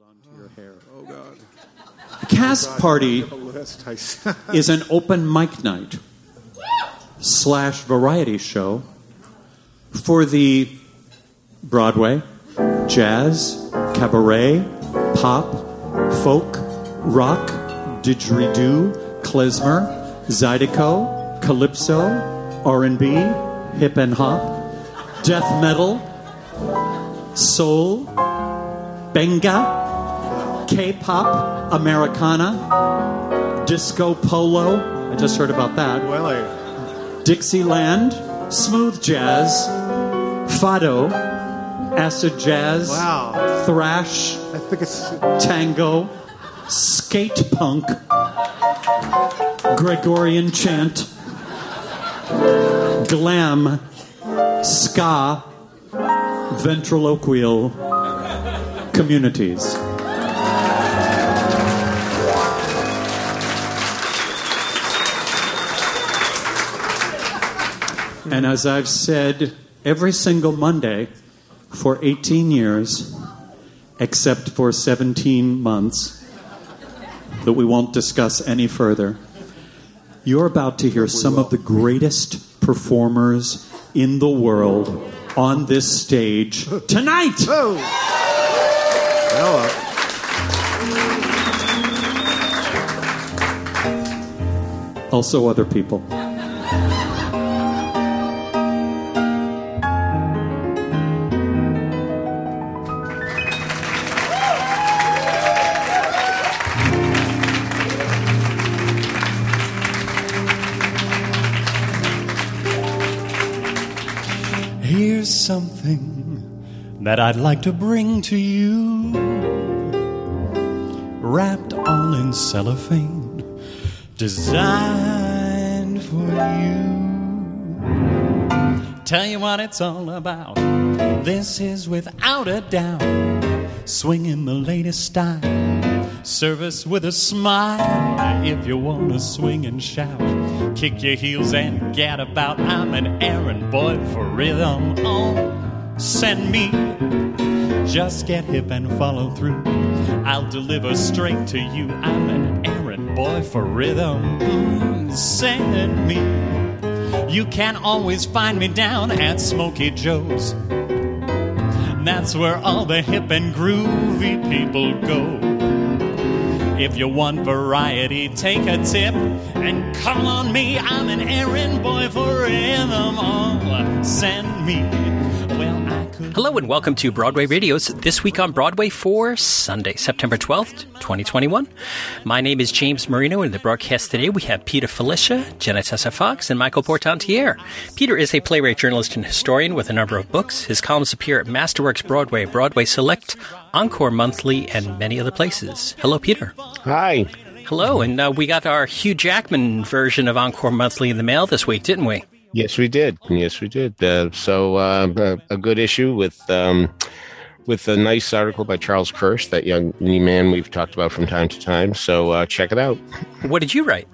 Oh, oh God. Cast oh, Party List. I- is an open mic night slash variety show for the Broadway, jazz, cabaret, pop, folk, rock, didgeridoo, klezmer, zydeco, calypso, R&B, hip and hop, death metal, soul, benga, K-pop, Americana, disco polo. I just heard about that. well, Dixieland, smooth jazz, fado, acid jazz, wow. thrash, I think it's tango, skate punk, Gregorian chant, glam, ska, ventriloquial communities. And as I've said every single Monday for 18 years, except for 17 months that we won't discuss any further, you're about to hear some of the greatest performers in the world on this stage tonight. oh. Well, uh, Also, other people. Something that I'd like to bring to you. Wrapped all in cellophane, designed for you. Tell you what it's all about. This is without a doubt swinging the latest style. Service with a smile if you want to swing and shout. Kick your heels and get about. I'm an errand boy for rhythm. Oh, send me. Just get hip and follow through. I'll deliver straight to you. I'm an errand boy for rhythm. Mm, send me. You can always find me down at Smoky Joe's. That's where all the hip and groovy people go. If you want variety, take a tip and call on me. I'm an errand boy for rhythm. Oh, send me. Well, I could. Hello and welcome to Broadway Radio's This Week on Broadway for Sunday, September 12th, 2021. My name is James Marino, and in the broadcast today we have Peter Filichia, Jena Tesse Fox, and Michael Portantiere. Peter is a playwright, journalist, and historian with a number of books. His columns appear at Masterworks Broadway, Broadway Select, Encore Monthly, and many other places. Hello, Peter. Hi. Hello, and uh, we got our Hugh Jackman version of Encore Monthly in the mail this week, didn't we? Yes, we did. Yes, we did. Uh, so uh, a, a good issue with um, with a nice article by Charles Kirsch, that young man we've talked about from time to time. So uh, check it out. What did you write?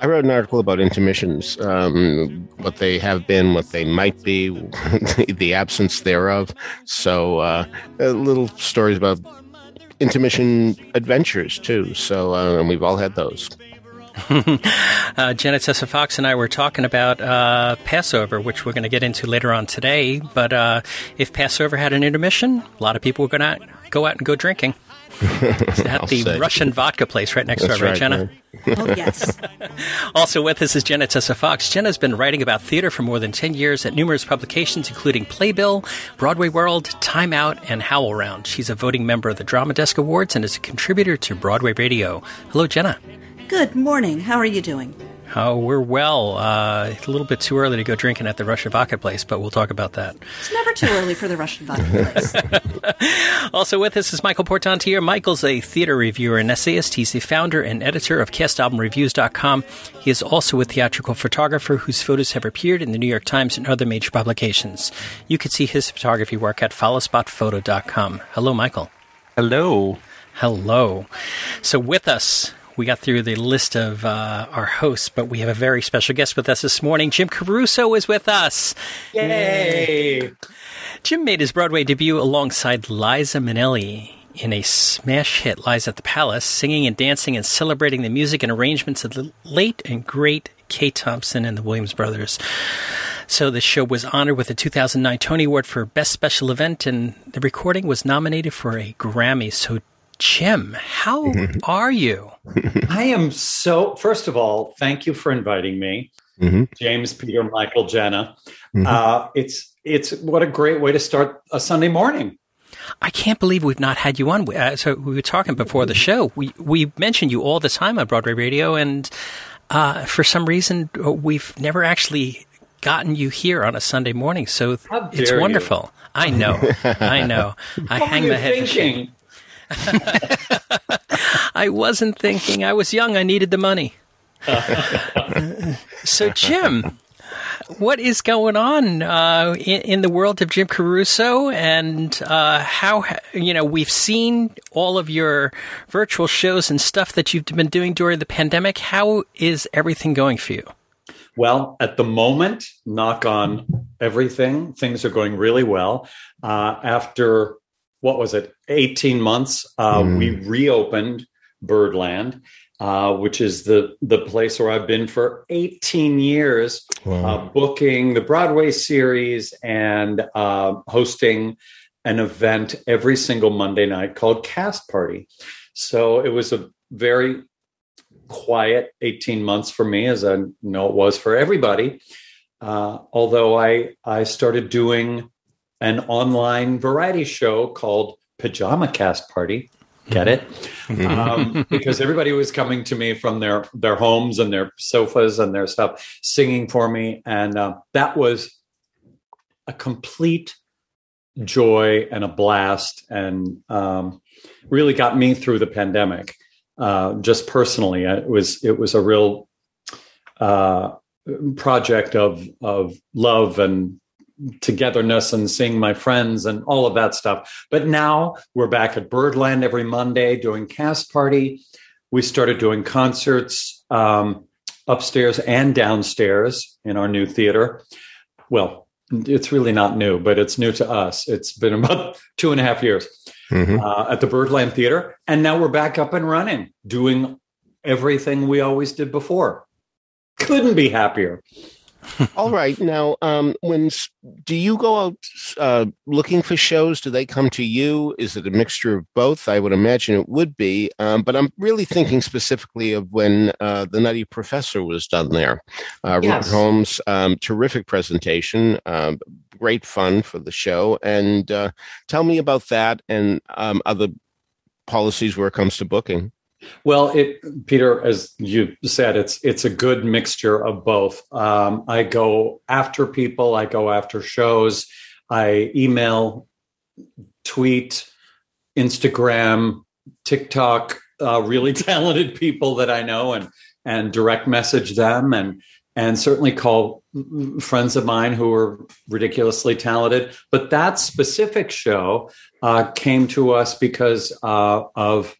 I wrote an article about intermissions, um, what they have been, what they might be, the absence thereof. So uh, little stories about intermission adventures too. So uh, and we've all had those. Uh, Janet Tessa Fox and I were talking about uh, Pass Over, which we're going to get into later on today. But uh, if Pass Over had an intermission, a lot of people were going to go out and go drinking. At I'll the say. Russian vodka place right next That's door, right, right, Jena? man. Oh, yes. Also with us is Jena Tesse Fox. Jena's been writing about theater for more than 10 years at numerous publications, including Playbill, Broadway World, Time Out, and HowlRound. She's a voting member of the Drama Desk Awards and is a contributor to Broadway Radio. Hello, Jenna. Good morning. How are you doing? Oh, we're well. Uh, it's a little bit too early to go drinking at the Russian vodka place, but we'll talk about that. It's never too early for the Russian vodka place. Also with us is Michael Portantiere. Michael's a theater reviewer and essayist. He's the founder and editor of CastAlbumReviews.com. He is also a theatrical photographer whose photos have appeared in the New York Times and other major publications. You can see his photography work at followspotphoto.com. Hello, Michael. Hello. Hello. So with us, we got through the list of uh, our hosts, but we have a very special guest with us this morning. Jim Caruso is with us. Yay! Jim made his Broadway debut alongside Liza Minnelli in a smash hit, Liza's at the Palace, singing and dancing and celebrating the music and arrangements of the late and great Kay Thompson and the Williams Brothers. So the show was honored with a 2009 Tony Award for Best Special Event, and the recording was nominated for a Grammy. So, Jim, how are you? I am so. First of all, thank you for inviting me, Mhm. James, Peter, Michael, Jena. Mhm. Uh, it's it's what a great way to start a Sunday morning. I can't believe we've not had you on. Uh, so we were talking before the show. We we mention you all the time on Broadway Radio, and uh, for some reason uh, we've never actually gotten you here on a Sunday morning. So it's dare you. wonderful. I know. I know. I hang were my head. in shame. thinking? I wasn't thinking. I was young. I needed the money. so, Jim, what is going on uh, in, in the world of Jim Caruso, and uh, how you know we've seen all of your virtual shows and stuff that you've been doing during the pandemic. How is everything going for you? Well, at the moment, knock on everything, things are going really well. Uh, after what was it, 18 months, uh, Mm. we reopened Birdland, uh, which is the, the place where I've been for 18 years, Wow. uh, booking the Broadway series and uh, hosting an event every single Monday night called Cast Party. So it was a very quiet 18 months for me, as I know it was for everybody. Uh, although I I started doing an online variety show called Pajama Cast Party. Get it? um, because everybody was coming to me from their their homes and their sofas and their stuff, singing for me, and uh, that was a complete joy and a blast, and um, really got me through the pandemic. Uh, just personally, it was it was a real uh, project of of love and togetherness and seeing my friends and all of that stuff. But now we're back at Birdland every Monday doing cast party. We started doing concerts um, upstairs and downstairs in our new theater. Well, it's really not new, but it's new to us. It's been about two and a half years Mhm. uh, at the Birdland Theater. And now we're back up and running, doing everything we always did before. Couldn't be happier. All right. Now, um, when do you go out uh, looking for shows? Do they come to you? Is it a mixture of both? I would imagine it would be. Um, but I'm really thinking specifically of when uh, the Nutty Professor was done there. Uh, Rupert Holmes, um, terrific presentation, um, great fun for the show. And uh, tell me about that and um, other policies where it comes to booking. Well, it, Peter, as you said, it's it's a good mixture of both. Um, I go after people, I go after shows, I email, tweet, Instagram, TikTok, uh, really talented people that I know, and and direct message them, and and certainly call friends of mine who are ridiculously talented. But that specific show uh, came to us because uh, of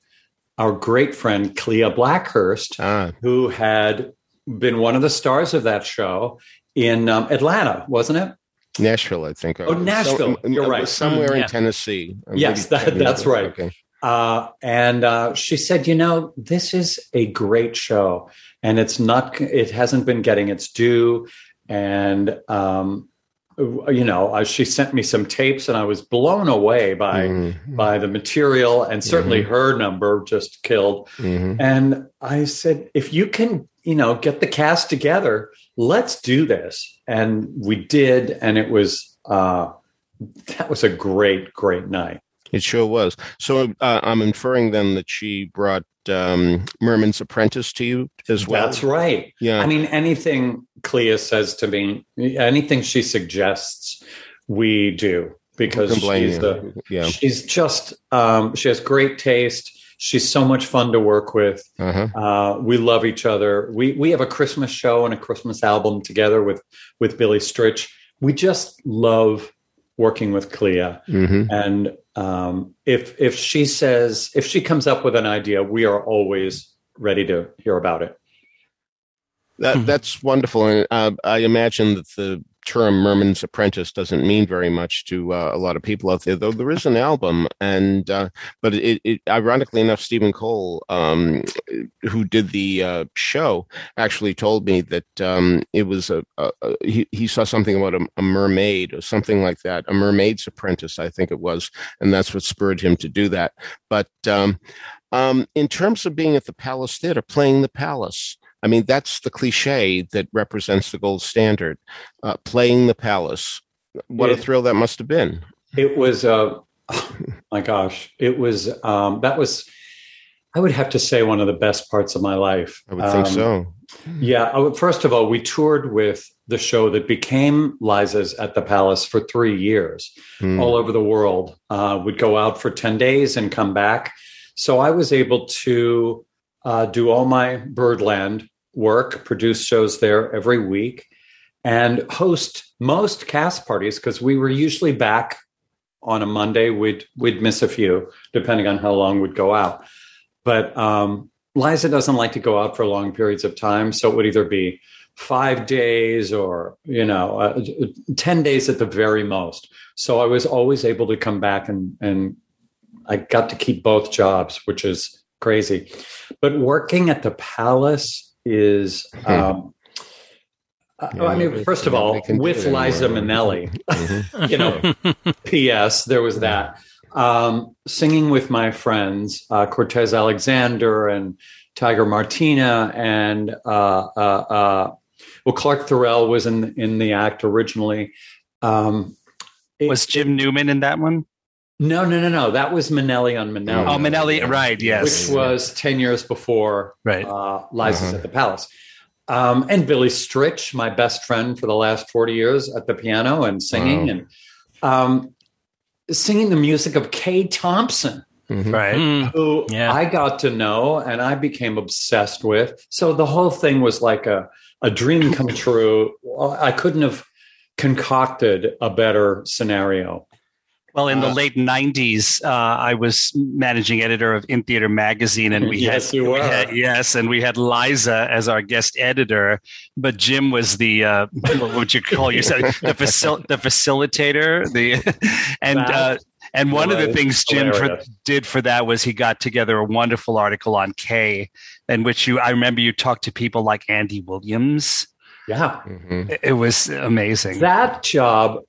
our great friend Klea Blackhurst, Ah, who had been one of the stars of that show in um, Atlanta, wasn't it? Nashville, I think. Oh, Nashville. So- You're right. somewhere Mm, in yeah. Tennessee. Uh, Yes, maybe that- that's right. Okay. Uh, and uh, she said, "You know, this is a great show, and it's not. It hasn't been getting its due." And um, you know, uh, she sent me some tapes, and I was blown away by Mhm. by the material, and certainly her number just killed. Mhm. And I said, if you can, you know, get the cast together, let's do this. And we did, and it was uh, that was a great, great night. It sure was. So uh, I'm inferring then that she brought um, Merman's Apprentice to you as well. That's right. Yeah. I mean, anything Klea says to me, anything she suggests, we do because Who can blame she's the yeah. she's just um, she has great taste. She's so much fun to work with. Uh-huh. Uh, we love each other. We we have a Christmas show and a Christmas album together with with Billy Stritch. We just love working with Klea. hmm And um, if if she says if she comes up with an idea, we are always ready to hear about it. That Mhm. that's wonderful, and uh, I imagine that the term Merman's Apprentice doesn't mean very much to uh, a lot of people out there, though there is an album. And uh, but it, it, ironically enough, Stephen Cole, um, who did the uh, show, actually told me that um, it was a, a, a he, he, saw something about a, a, mermaid or something like that, a mermaid's apprentice, I think it was, and that's what spurred him to do that. But um, um in terms of being at the Palace Theater, playing the Palace. I mean, that's the cliche that represents the gold standard. Uh, playing the palace. What it, a thrill that must have been. It was, uh, oh my gosh, it was, um, that was, I would have to say, one of the best parts of my life. I would think um, so. Yeah. First of all, we toured with the show that became Liza's at the Palace for three years, mm. all over the world. Uh, would go out for 10 days and come back. So I was able to uh, do all my Birdland work, produce shows there every week, and host most cast parties because we were usually back on a Monday. We'd we'd miss a few depending on how long we'd go out. But um, Liza doesn't like to go out for long periods of time, so it would either be five days or you know uh, 10 days at the very most so i was always able to come back and and i got to keep both jobs which is crazy but working at the palace is hmm. um, yeah, I mean, first of all, with Liza Minnelli, mm-hmm. you know, P.S. There was that um, singing with my friends uh, Cortez Alexander and Tiger Martina and uh, uh, uh, well, Clark Thorell was in in the act originally. Um, it, was Jim Newman in that one? No, no, no, no. That was Minnelli on Minnelli. Oh, Minnelli, right? Yes, which was ten years before right. Uh, Liza's uh-huh. at the Palace. Um, and Billy Stritch, my best friend for the last forty years, at the piano and singing wow. and um, singing the music of Kay Thompson. Mm-hmm. Right. Who yeah. I got to know and I became obsessed with. So the whole thing was like a, a dream come true. I couldn't have concocted a better scenario. Well, in the uh, late '90s, uh, I was managing editor of In Theater magazine, and we yes, had, you were. Had, yes, and we had Liza as our guest editor, but Jim was the uh, what would you call yourself the facil- the facilitator, the and. Uh, and one of the things Jim for, did for that was he got together a wonderful article on Kay, in which you I remember you talked to people like Andy Williams. Yeah, mm-hmm. it, it was amazing. That job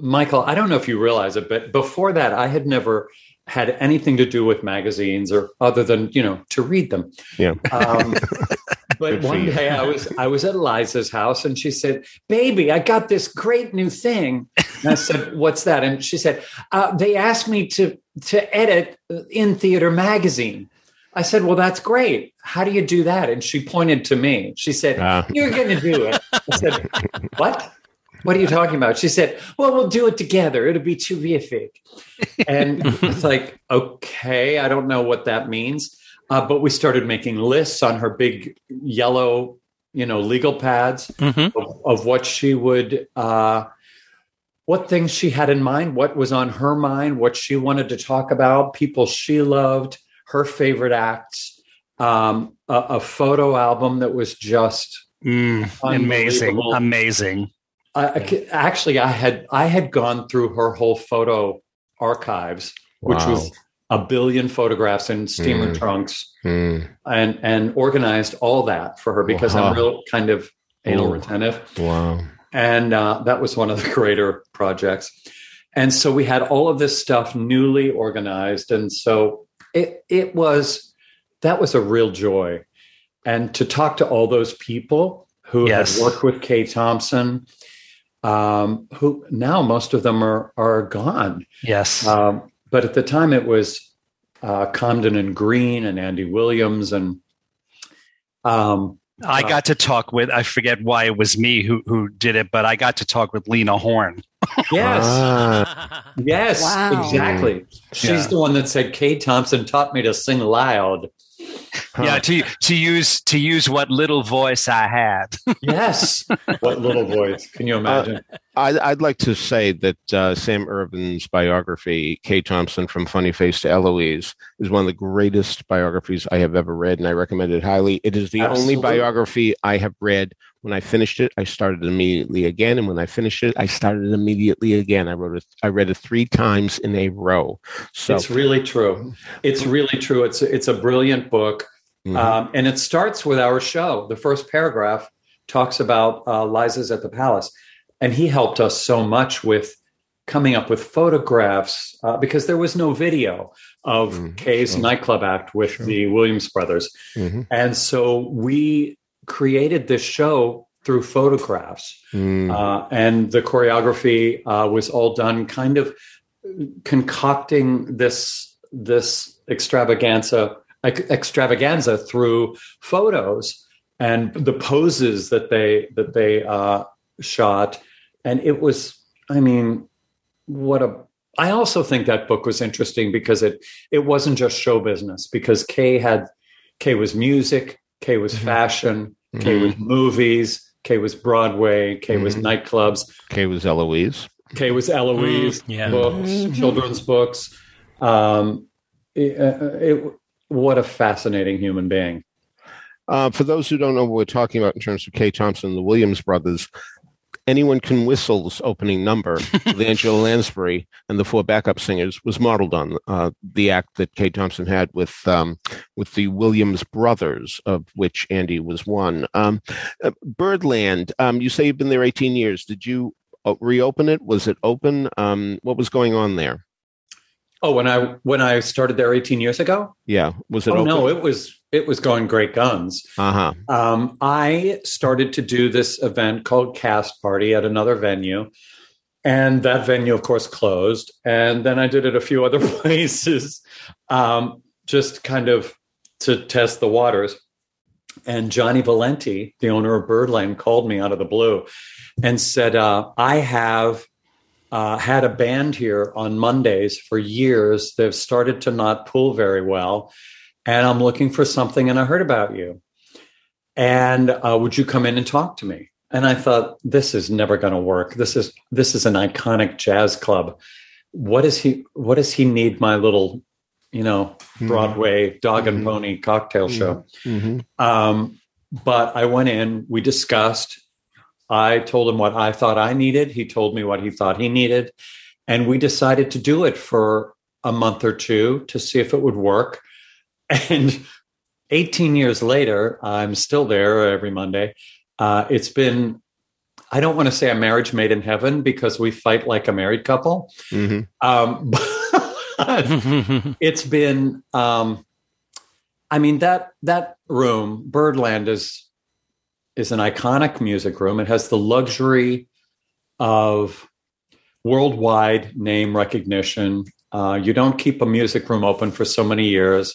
Michael, I don't know if you realize it, but before that, I had never had anything to do with magazines or other than you know to read them. Yeah. Um, but one day I was I was at Liza's house and she said, "Baby, I got this great new thing." And I said, "What's that?" And she said, uh, "They asked me to to edit in theater magazine." I said, "Well, that's great. How do you do that?" And she pointed to me. She said, uh. "You're going to do it." I said, "What?" What are you talking about? She said, well, we'll do it together. It'll be too terrific. And it's like, okay, I don't know what that means. Uh, but we started making lists on her big yellow, you know, legal pads mm-hmm. of, of, what she would, uh, what things she had in mind, what was on her mind, what she wanted to talk about, people she loved, her favorite acts, um, a, a, photo album that was just mm, amazing, amazing. I, actually, I had I had gone through her whole photo archives, wow. which was a billion photographs in steamer mm. trunks, mm. and and organized all that for her because wow. I'm real kind of anal retentive. Wow! And uh, that was one of the greater projects. And so we had all of this stuff newly organized, and so it it was that was a real joy, and to talk to all those people who yes. had worked with Kay Thompson um, who now most of them are are gone. Yes, um, but at the time it was uh, Comden and Green and Andy Williams and. Um, I uh, got to talk with I forget why it was me who who did it, but I got to talk with Lena Horne. yes, ah. yes, wow. exactly. She's yeah. the one that said Kay Thompson taught me to sing loud. Huh. Yeah, to to use to use what little voice I had. yes, what little voice? Can you imagine? Uh, I'd, I'd like to say that uh, Sam Irvin's biography, Kay Thompson from Funny Face to Eloise, is one of the greatest biographies I have ever read, and I recommend it highly. It is the Absolutely. only biography I have read When I finished it, I started immediately again, and when I finished it, I started immediately again. I wrote it. I read it three times in a row. So It's really true. It's really true. It's it's a brilliant book, Mhm. um, and it starts with our show. The first paragraph talks about uh, Liza's at the Palace, and he helped us so much with coming up with photographs uh, because there was no video of Mhm. Kay's Sure. nightclub act with Sure. the Williams brothers, Mhm. and so we created this show through photographs. Mm. Uh, and the choreography uh, was all done kind of concocting this this extravaganza extravaganza through photos and the poses that they that they uh, shot and it was i mean what a i also think that book was interesting because it it wasn't just show business because kay had kay was music kay was Mhm. fashion kay Mhm. was movies K was broadway kay was Mhm. nightclubs K was Eloise. K was eloise Mm, yeah. books Mhm. children's books um it, uh, it- what a fascinating human being Uh, for those who don't know what we're talking about in terms of Kay Thompson and the Williams brothers, Anyone Can Whistle's opening number with Angela Lansbury and the four backup singers was modeled on uh, the act that Kate Thompson had with um, with the Williams brothers, of which Andy was one. Um, uh, Birdland, um, you say you've been there 18 years. Did you uh, reopen it? Was it open? Um, what was going on there? oh when i when i started there 18 years ago Yeah, was it oh open? no it was it was going great guns uh huh. um, I started to do this event called Cast Party at another venue. And that venue, of course, closed. And then I did it a few other places, um, just kind of to test the waters. And Gianni Valenti, the owner of Birdland, called me out of the blue and said, uh, I have uh, had a band here on Mondays for years. They've started to not pull very well. And I'm looking for something, and I heard about you. And uh, would you come in and talk to me? And i thought this is never going to work. This is this is an iconic jazz club. What does he what does he need my little you know broadway dog and Mhm. pony cocktail show? Hmm um, but i went in we discussed. I told him what i thought i needed. He told me what he thought he needed. And we decided to do it for a month or two to see if it would work and 18 years later, I'm still there every Monday. Uh, it's been, I don't want to say a marriage made in heaven because we fight like a married couple. hmm Um, but it's been, um, I mean, that, that room, Birdland is, is an iconic music room. It has the luxury of worldwide name recognition. Uh, you don't keep a music room open for so many years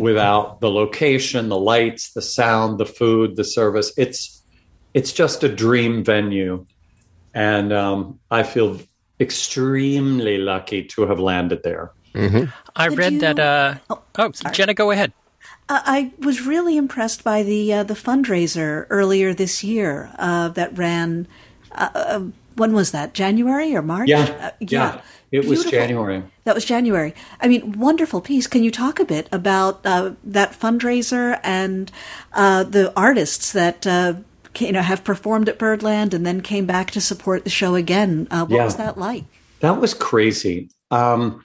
without the location, the lights, the sound, the food, the service. It's it's just a dream venue, and um, I feel extremely lucky to have landed there. hmm I Did read you- that. Uh, Oh, oh. Jena, go ahead. Uh, I was really impressed by the uh, the fundraiser earlier this year uh, that ran. When was that? January or March? Yeah, Uh, yeah. It was January. That was January. I mean, wonderful piece. Can you talk a bit about uh, that fundraiser and uh, the artists that uh, you know have performed at Birdland and then came back to support the show again? Uh, what Yeah. was that like? That was crazy. Um,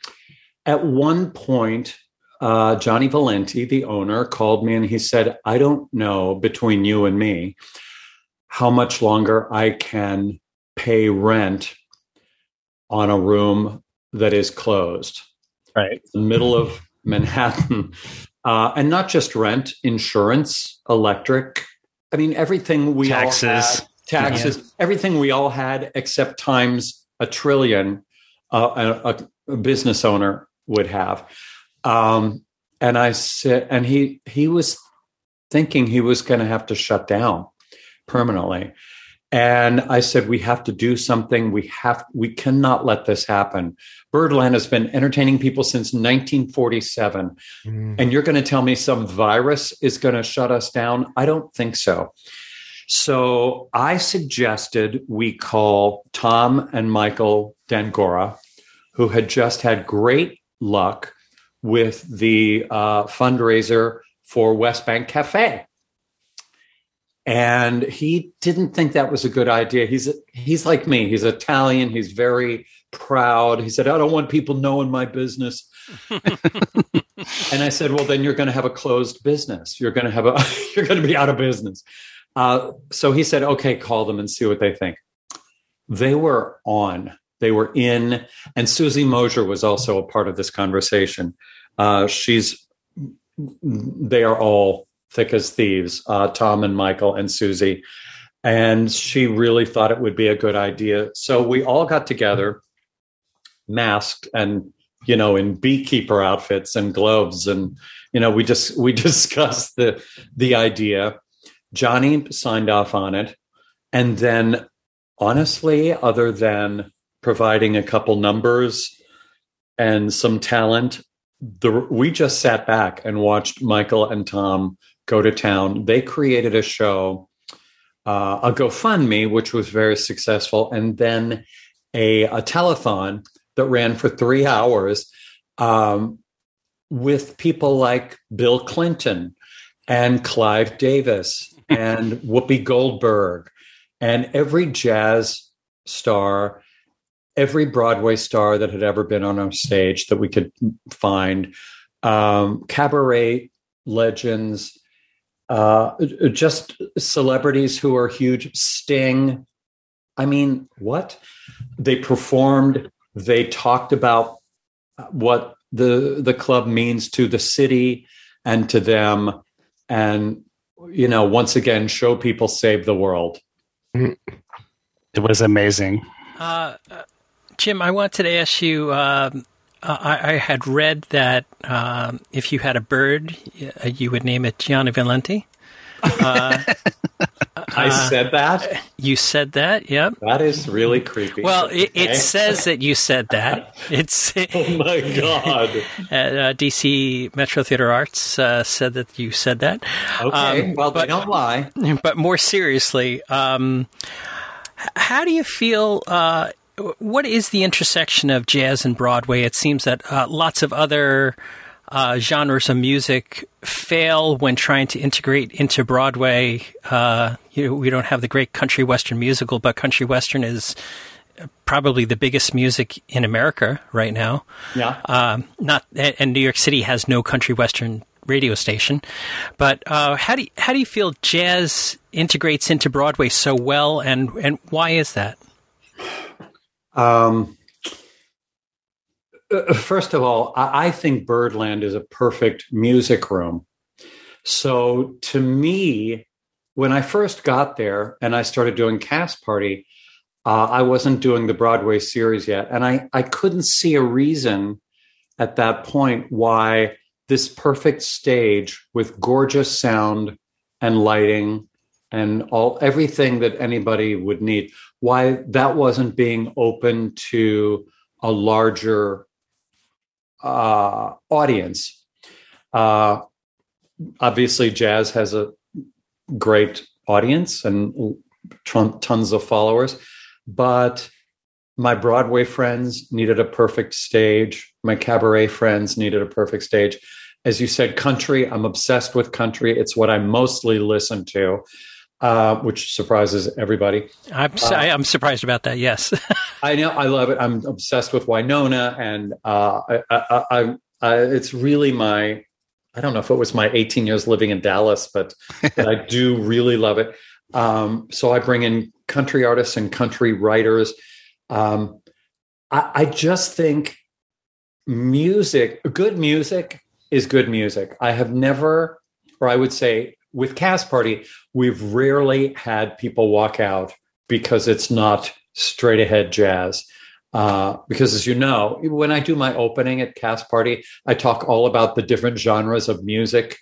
at one point, uh, Gianni Valenti, the owner, called me and he said, I don't know between you and me how much longer I can pay rent on a room that is closed. Right. The middle of Manhattan. Uh, and not just rent, insurance, electric. I mean, everything we all Taxes. had, taxes, everything we all had, except times a trillion uh, a, a business owner would have. Um, and I said, and he he was thinking he was going to have to shut down permanently. And I said, we have to do something. We have, we cannot let this happen. Birdland has been entertaining people since 1947. And you're going to tell me some virus is going to shut us down? I don't think so. So I suggested we call Tom and Michael D'Angora, who had just had great luck with the uh, fundraiser for West Bank Cafe. And he didn't think that was a good idea. He's he's like me. He's Italian. He's very proud. He said, "I don't want people knowing my business." and I said, "Well, then you're going to have a closed business. You're going to have a you're going to be out of business." Uh, so he said, "Okay, call them and see what they think." They were on. They were in, and Susie Mosher was also a part of this conversation. Uh, she's they are all thick as thieves, uh, Tom and Michael and Susie. And she really thought it would be a good idea. So we all got together, masked and, you know, in beekeeper outfits and gloves. And, you know, we just, we discussed the, the idea. Gianni signed off on it. And then honestly, other than providing a couple numbers and some talent, the, we just sat back and watched Michael and Tom go to town. They created a show, uh, a GoFundMe, which was very successful, and then a, a telethon that ran for three hours um, with people like Bill Clinton and Clive Davis and Whoopi Goldberg and every jazz star, every Broadway star that had ever been on our stage that we could find, um, cabaret legends, uh, just celebrities who are huge. Sting. I mean, what? They performed, they talked about what the the club means to the city and to them and you know once again show people save the world it was amazing uh, uh, jim i wanted to ask you um, I, I, had read that um, if you had a bird, you would name it Gianni Valenti. Uh, I uh, said that. You said that. Yep. That is really creepy. Well, it, it says that you said that. It's. oh my god. At, uh, DC Metro Theater Arts uh, said that you said that. Okay. Um, well, but, they don't lie. But more seriously, um, how do you feel? What is the intersection of jazz and Broadway? It seems that uh, lots of other uh, genres of music fail when trying to integrate into Broadway. Uh, you know, we don't have the great country western musical, but country western is probably the biggest music in America right now. Yeah. Um, not and New York City has no country western radio station. But uh, how do you, how do you feel jazz integrates into Broadway so well, and and why is that? Um, uh, first of all, I think Birdland is a perfect music room. So to me, when I first got there and I started doing Cast Party, uh, I wasn't doing the Broadway series yet. And I, I couldn't see a reason at that point why this perfect stage with gorgeous sound and lighting and all everything that anybody would need, why that wasn't being open to a larger uh, audience. Uh, obviously, jazz has a great audience and tons of followers, but my Broadway friends needed a perfect stage. My cabaret friends needed a perfect stage. As you said, country, I'm obsessed with country. It's what I mostly listen to uh, which surprises everybody. I'm uh, I'm surprised about that. Yes, I know I love it. I'm obsessed with Wynonna, and uh, I, I, I, it's really my. I don't know if it was my 18 years living in Dallas, but, but I do really love it. Um, so I bring in country artists and country writers. Um, I, I just think music, good music, is good music. I have never, or I would say with Cast Party, we've rarely had people walk out because it's not straight ahead jazz. Uh, because as you know, when I do my opening at Cast Party, I talk all about the different genres of music.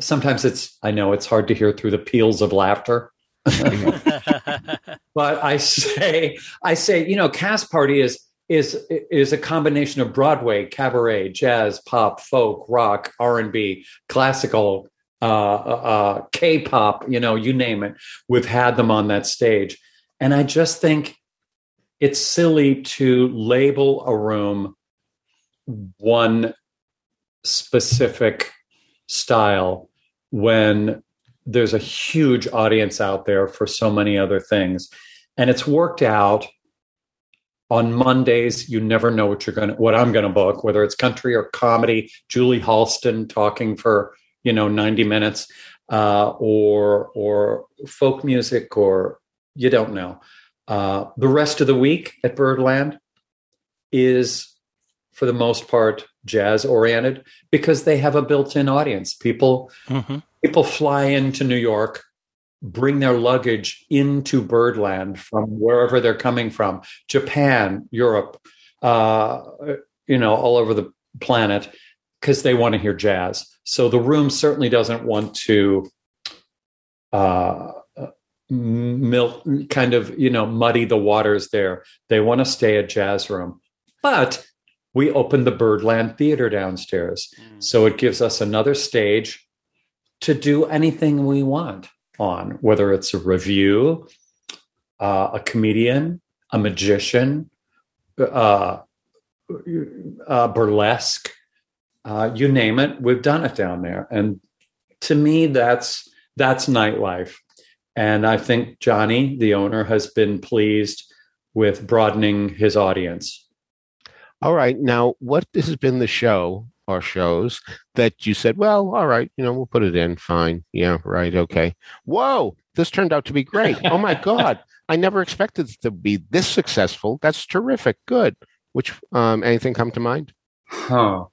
Sometimes it's, I know it's hard to hear through the peals of laughter. but I say, I say, you know, Cast Party is is is a combination of Broadway, cabaret, jazz, pop, folk, rock, R and B, classical, uh, uh, uh, K-pop, you know, you name it. We've had them on that stage, and I just think it's silly to label a room one specific style when there's a huge audience out there for so many other things. And it's worked out on Mondays, you never know what you're going to, what I'm going to book, whether it's country or comedy, Julie Halston talking for, you know, 90 minutes, uh, or, or folk music, or you don't know. Uh, the rest of the week at Birdland is, for the most part, jazz oriented because they have a built-in audience. People Mhm. people fly into New York, bring their luggage into Birdland from wherever they're coming from, Japan, Europe, uh, you know, all over the planet, because they want to hear jazz. So the room certainly doesn't want to uh, milk, kind of, you know, muddy the waters there. They want to stay a jazz room. But we opened the Birdland Theater downstairs. So it gives us another stage to do anything we want on, whether it's a review, uh, a comedian, a magician, uh, uh, burlesque, uh, you name it. We've done it down there, and to me, that's that's nightlife. And I think Gianni, the owner, has been pleased with broadening his audience. All right. Now, what has been the show or shows that you said, well, all right, you know, we'll put it in. Fine. Yeah, right. Okay. Whoa, this turned out to be great. Oh my God. I never expected it to be this successful. That's terrific. Good. Which, um, anything come to mind? Huh.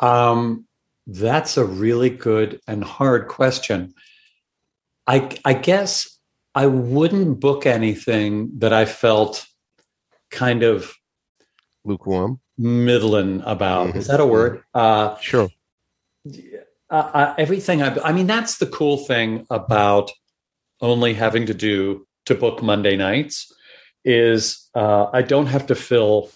Um, that's a really good and hard question. I I guess I wouldn't book anything that I felt kind of Lukewarm. middling about. Is that a word? Uh, Sure. uh, uh, everything I, I mean, that's the cool thing about only having to do to book Monday nights is uh, I don't have to fill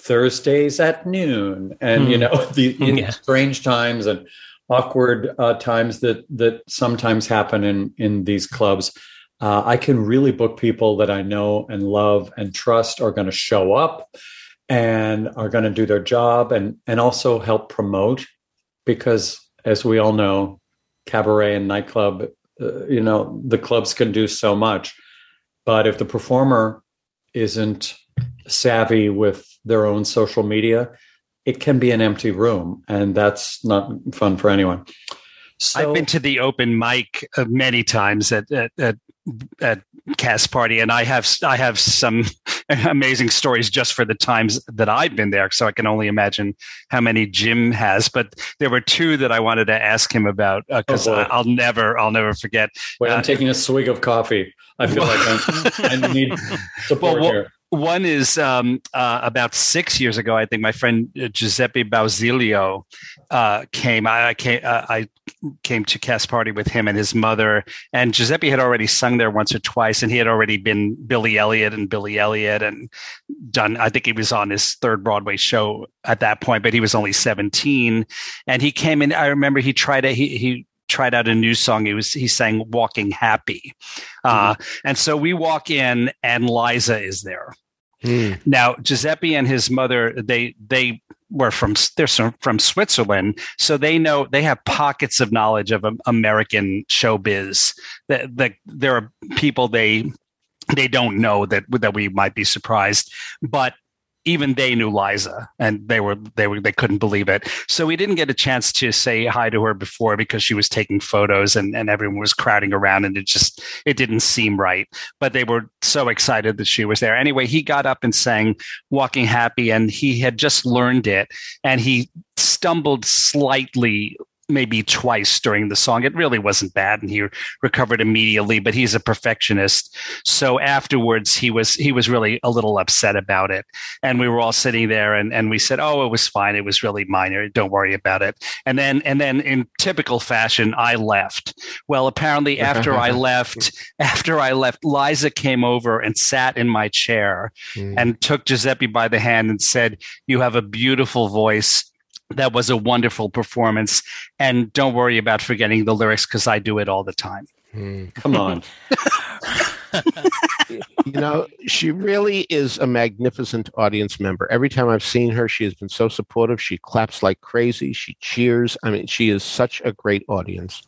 Thursdays at noon and you Hmm. know the Yeah. strange times and awkward uh, times that that sometimes happen in in these clubs. Uh, I can really book people that I know and love and trust are going to show up and are going to do their job and and also help promote because as we all know cabaret and nightclub uh, you know the clubs can do so much but if the performer isn't savvy with their own social media it can be an empty room and that's not fun for anyone so I've been to the open mic uh, many times at at at, at cast party, and I have I have some amazing stories just for the times that I've been there. So I can only imagine how many Jim has. But there were two that I wanted to ask him about because Oh. I'll never I'll never forget. wait, uh, i'm taking a swig of coffee i feel like I'm, i need support Well, here One is um, uh, about six years ago. I think my friend uh, Giuseppe Bausilio uh, came. I, I came. Uh, I came to cast party with him and his mother. And Giuseppe had already sung there once or twice, and he had already been Billy Elliot and Billy Elliot and done. I think he was on his third Broadway show at that point, but he was only seventeen. And he came in. I remember he tried to. He he tried out a new song. He was he sang "Walking Happy," uh, and so we walk in, and Liza is there. Hmm. Now Giuseppe and his mother, they they were from they're from from Switzerland, so they know they have pockets of knowledge of American showbiz. That that there are people they they don't know that that we might be surprised, but even they knew Liza, and they were they were they couldn't believe it. So we didn't get a chance to say hi to her before because she was taking photos and and everyone was crowding around, and it just it didn't seem right. But they were so excited that she was there. Anyway, he got up and sang "Walking Happy," and he had just learned it, and he stumbled slightly maybe twice during the song. It really wasn't bad, and he recovered immediately. But he's a perfectionist, so afterwards he was he was really a little upset about it. And we were all sitting there, and and we said, "Oh, it was fine. It was really minor. Don't worry about it." And then and then in typical fashion, I left. Well, apparently after I left, after I left, Liza came over and sat in my chair Hmm. and took Giuseppe by the hand and said, "You have a beautiful voice." That was a wonderful performance. And don't worry about forgetting the lyrics because I do it all the time. Hmm. come on you know, she really is a magnificent audience member. Every time I've seen her, she has been so supportive. She claps like crazy. She cheers. I mean, she is such a great audience.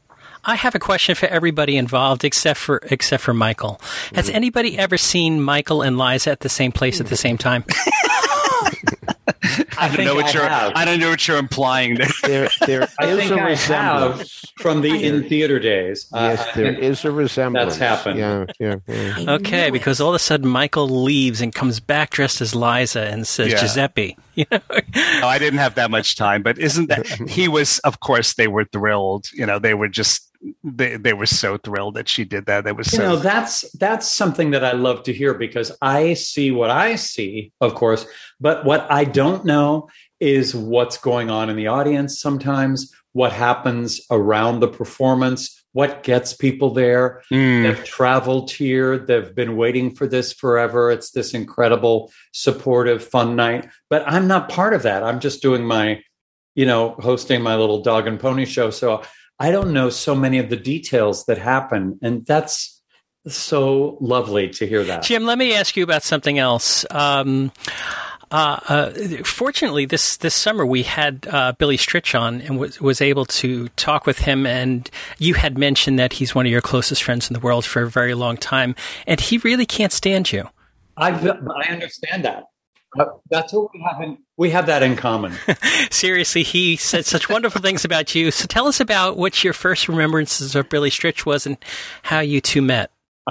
I have a question for everybody involved except for except for Michael. Has Mm. anybody ever seen Michael and Liza at the same place at the same time? I don't know what I you're. have. I don't know what you're implying. there. There, there I is think a I have resemblance. from the in theater days. Yes, Uh, there is a resemblance. That's happened. Yeah, yeah. yeah. Okay, because all of a sudden Michael leaves and comes back dressed as Liza and says Yeah. Giuseppe. You know, No, I didn't have that much time, but isn't that he was? Of course, they were thrilled. You know, they were just they they were so thrilled that she did that. That was you so. know that's that's something that I love to hear because I see what I see, of course, but what I don't know is what's going on in the audience sometimes, what happens around the performance, what gets people there. Mm. They've traveled here, they've been waiting for this forever. It's this incredible, supportive, fun night. But I'm not part of that. I'm just doing my, you know, hosting my little dog and pony show. So I don't know so many of the details that happen. And that's so lovely to hear that. Jim, let me ask you about something else. Um, uh, uh, fortunately, this this summer we had uh, Billy Stritch on and was was able to talk with him. And you had mentioned that he's one of your closest friends in the world for a very long time, and he really can't stand you. I, I understand that. Uh, That's what we have in, we have that in common. Seriously, he said such wonderful things about you. So tell us about what your first remembrances of Billy Stritch was and how you two met.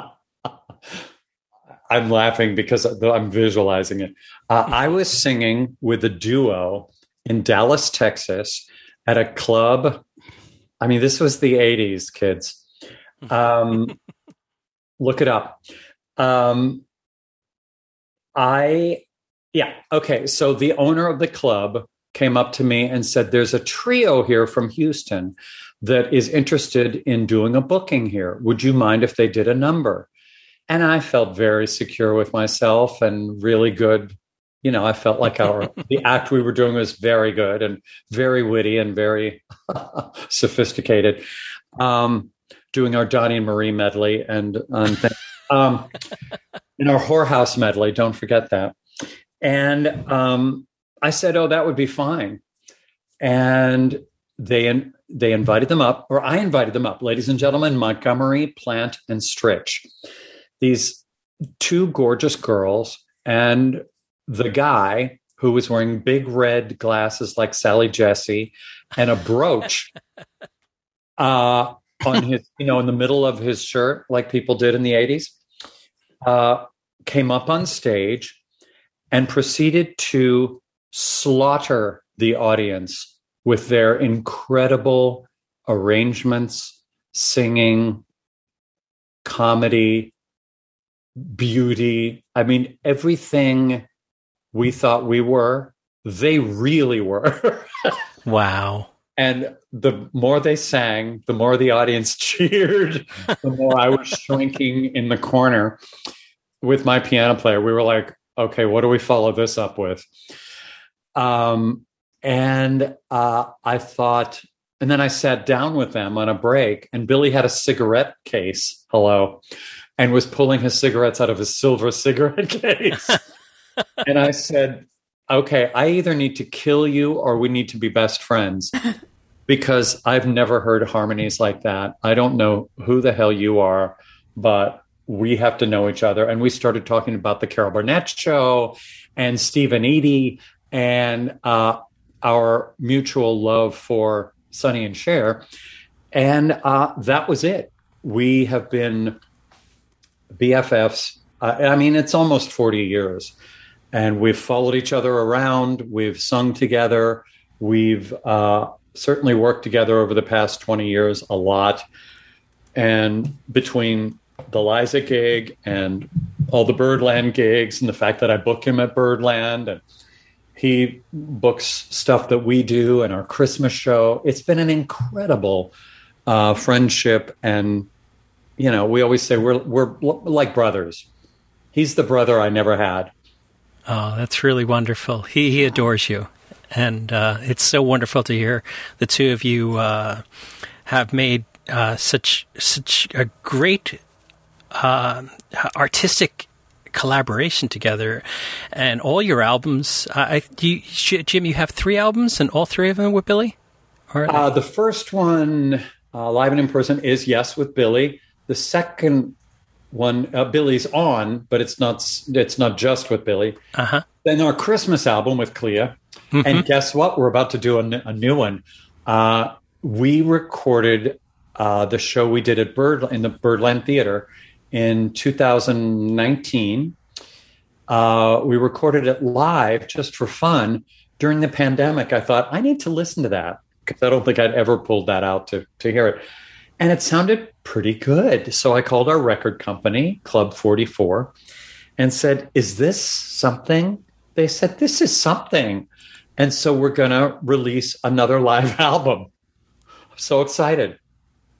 I'm laughing because I'm visualizing it. Uh, I was singing with a duo in Dallas, Texas, at a club. I mean, this was the '80s, kids. Um, look it up. Um, I, yeah, okay. So the owner of the club came up to me and said, "There's a trio here from Houston that is interested in doing a booking here. Would you mind if they did a number?" and I felt very secure with myself and really good. You know, I felt like our the act we were doing was very good and very witty and very sophisticated. Um, doing our Donnie and Marie medley and um, um, in our whorehouse medley. Don't forget that. And um, I said, "Oh, that would be fine." And they they invited them up, or I invited them up, ladies and gentlemen, Montgomery, Plant, and Stritch these two gorgeous girls and the guy who was wearing big red glasses like Sally Jessy and a brooch uh, on his, you know, in the middle of his shirt, like people did in the 80s, uh, came up on stage and proceeded to slaughter the audience with their incredible arrangements, singing, comedy, beauty. I mean, everything we thought we were, they really were. Wow. and the more they sang, the more the audience cheered, the more I was shrinking in the corner with my piano player. We were like, okay, what do we follow this up with? Um, and uh, I thought, and then I sat down with them on a break, and Billy had a cigarette case. Hello and was pulling his cigarettes out of his silver cigarette case. and I said, okay, I either need to kill you or we need to be best friends because I've never heard harmonies like that. I don't know who the hell you are, but we have to know each other. And we started talking about the Carol Burnett show and Steve and Eydie and uh, our mutual love for Sonny and Cher. And uh, that was it. We have been BFFs. Uh, I mean, it's almost 40 years. And we've followed each other around. We've sung together. We've uh, certainly worked together over the past 20 years a lot. And between the Liza gig and all the Birdland gigs and the fact that I book him at Birdland and he books stuff that we do and our Christmas show, it's been an incredible uh, friendship and you know, we always say we're we're like brothers. He's the brother I never had. Oh, that's really wonderful. He he adores you, and uh, it's so wonderful to hear the two of you uh, have made uh, such such a great uh, artistic collaboration together, and all your albums. I, you, Jim, you have three albums, and all three of them with Billy. Uh, the first one uh, live and in person is yes with Billy. The second one, uh, Billy's on, but it's not. It's not just with Billy. Uh huh. Then our Christmas album with Klea, and guess what? We're about to do a new one. Uh, we recorded uh, the show we did at Bird in the Birdland Theater in 2019. Uh, we recorded it live just for fun during the pandemic. I thought I need to listen to that because I don't think I'd ever pulled that out to to hear it, and it sounded pretty good. So I called our record company, Club 44, and said, "Is this something?" They said, "This is something." And so we're going to release another live album. I'm so excited.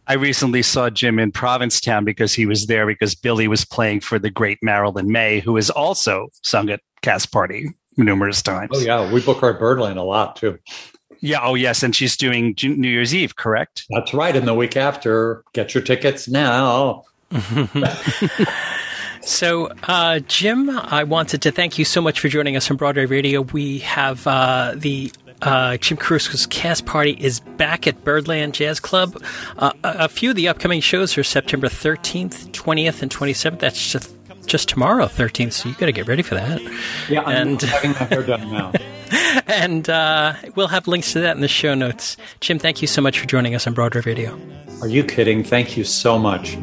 I recently saw Jim in Provincetown because he was there because Billy was playing for the great Marilyn Maye, who has also sung at Cast Party numerous times. Oh, yeah. We book her at Birdland a lot, too. Yeah. Oh, yes. And she's doing New Year's Eve, correct? That's right. And the week after, get your tickets now. So, uh, Jim, I wanted to thank you so much for joining us on Broadway Radio. We have uh, the uh, Jim Caruso's Cast Party is back at Birdland Jazz Club. Uh, a a few of the upcoming shows are September 13th, 20th, and 27th. That's just just tomorrow, 13th. So you got to get ready for that. Yeah, I'm And- having my hair done now. And uh, we'll have links to that in the show notes. Jim, thank you so much for joining us on Broadway Radio. Are you kidding? Thank you so much.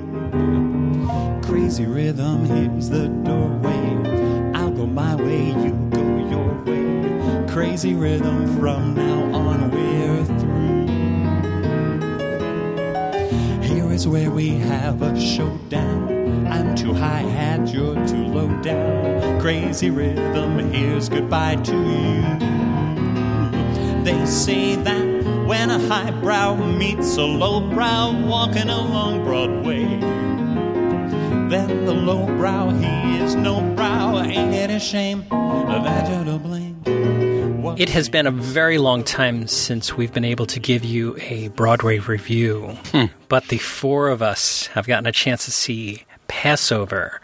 Crazy rhythm, here's the doorway. I'll go my way, you go your way. Crazy rhythm, from now on we're through. Here is where we have a showdown. I'm too high hat, you're too low down. Crazy rhythm, here's goodbye to you. They say that when a highbrow meets a lowbrow walking along Broadway, then the lowbrow, he is no brow. Ain't it a shame that you're to blame? What It has been a very long time since we've been able to give you a Broadway review, but the four of us have gotten a chance to see Pass Over.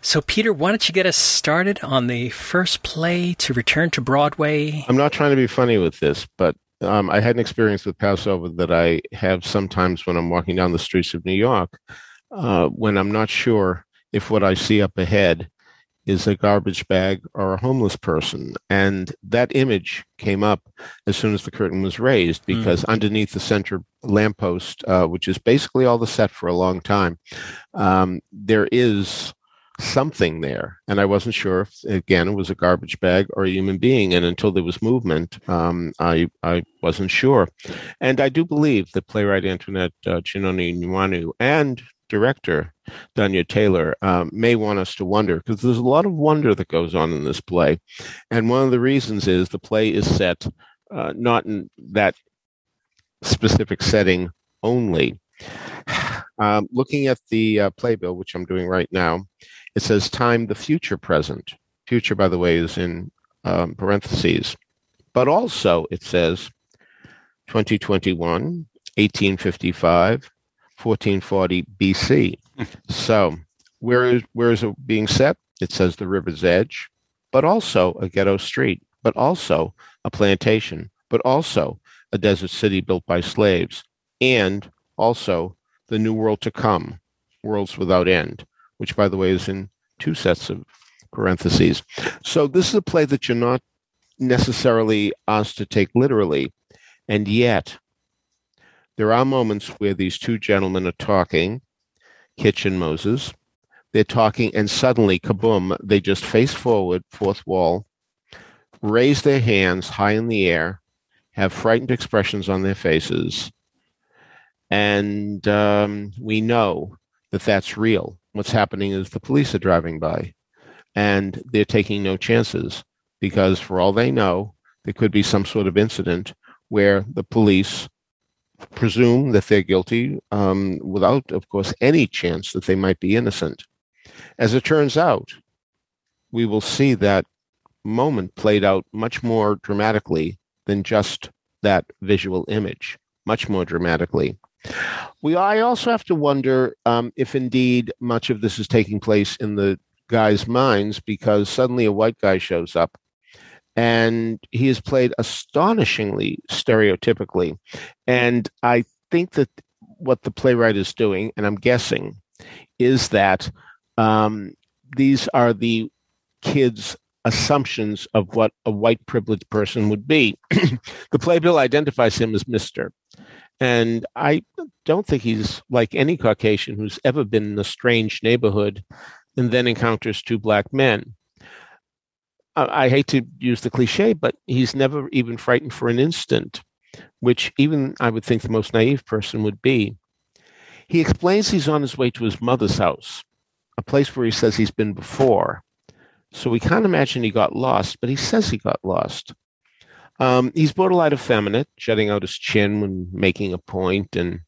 So, Peter, why don't you get us started on the first play to return to Broadway? I'm not trying to be funny with this, but um, I had an experience with Pass Over that I have sometimes when I'm walking down the streets of New York, uh, when I'm not sure if what I see up ahead is a garbage bag or a homeless person. And that image came up as soon as the curtain was raised because underneath the center lamppost, uh, which is basically all the set for a long time, um, there is something there. And I wasn't sure if, again, it was a garbage bag or a human being. And until there was movement, um, I, I wasn't sure. And I do believe that playwright Antoinette uh, Chinonye Nwandu and director Danya Taymor um, may want us to wonder because there's a lot of wonder that goes on in this play. And one of the reasons is the play is set uh, not in that specific setting only. Um, looking at the uh, playbill, which I'm doing right now, it says time the future present. Future, by the way, is in um, parentheses. But also it says 2021, 1855, 1440 BC. so where is where is it being set? It says the river's edge, but also a ghetto street, but also a plantation, but also a desert city built by slaves, and also the new world to come, worlds without end, which by the way is in two sets of parentheses. So this is a play that you're not necessarily asked to take literally, and yet there are moments where these two gentlemen are talking, Kitch and Moses. They're talking, and suddenly, kaboom, they just face forward, fourth wall, raise their hands high in the air, have frightened expressions on their faces, and um, we know that that's real. What's happening is the police are driving by, and they're taking no chances because, for all they know, there could be some sort of incident where the police presume that they're guilty um, without, of course, any chance that they might be innocent. As it turns out, we will see that moment played out much more dramatically than just that visual image, much more dramatically. We, I also have to wonder um, if indeed much of this is taking place in the guys' minds because suddenly a white guy shows up and he is played astonishingly stereotypically. And I think that what the playwright is doing, and I'm guessing, is that um, these are the kids' assumptions of what a white privileged person would be. the playbill identifies him as Mister. And I don't think he's like any Caucasian who's ever been in a strange neighborhood and then encounters two black men. I, hate to use the cliche, but he's never even frightened for an instant, which even I would think the most naive person would be. He explains he's on his way to his mother's house, a place where he says he's been before. So we can't imagine he got lost, but he says he got lost. Um, he's borderline effeminate, shutting out his chin when making a point and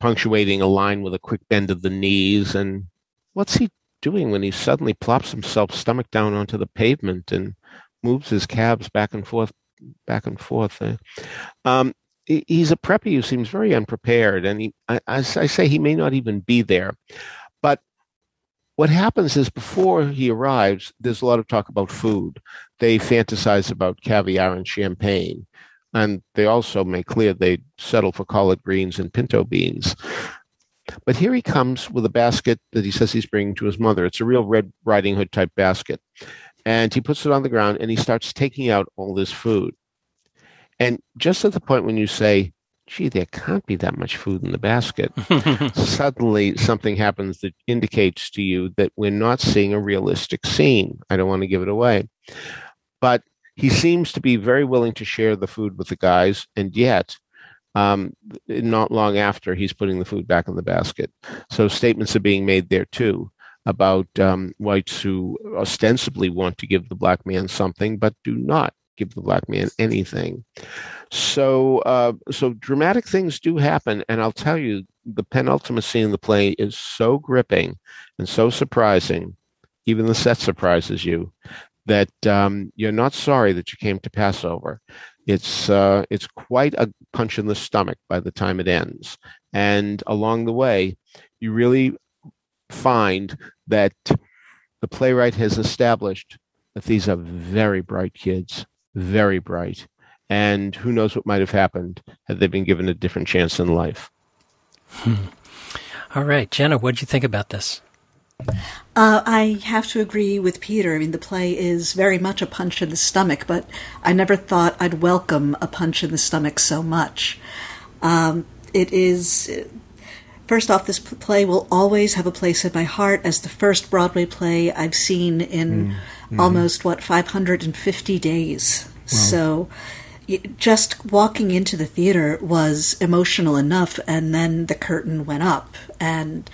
punctuating a line with a quick bend of the knees. And what's he doing when he suddenly plops himself stomach down onto the pavement and moves his calves back and forth, back and forth? Uh, um, he's a preppy who seems very unprepared, and he, I say, he may not even be there. But what happens is before he arrives, there's a lot of talk about food. They fantasize about caviar and champagne. And they also make clear they settle for collard greens and pinto beans. But here he comes with a basket that he says he's bringing to his mother. It's a real Red Riding Hood type basket. And he puts it on the ground and he starts taking out all this food. And just at the point when you say, gee, there can't be that much food in the basket. Suddenly, something happens that indicates to you that we're not seeing a realistic scene. I don't want to give it away. But he seems to be very willing to share the food with the guys, and yet, um, not long after, he's putting the food back in the basket. So statements are being made there too about um, whites who ostensibly want to give the black man something, but do not give the black man anything. So, uh, so dramatic things do happen, and I'll tell you, the penultimate scene in the play is so gripping and so surprising. Even the set surprises you that um, you're not sorry that you came to Pass Over. It's uh, it's quite a punch in the stomach by the time it ends, and along the way, you really find that the playwright has established that these are very bright kids, very bright, and who knows what might have happened had they been given a different chance in life. Hmm. All right, Jena, what did you think about this? Uh, I have to agree with Peter. I mean, the play is very much a punch in the stomach, but I never thought I'd welcome a punch in the stomach so much. Um, it is. First off, this play will always have a place in my heart as the first Broadway play I've seen in mm-hmm. almost, what, 550 days. Wow. So just walking into the theater was emotional enough, and then the curtain went up, and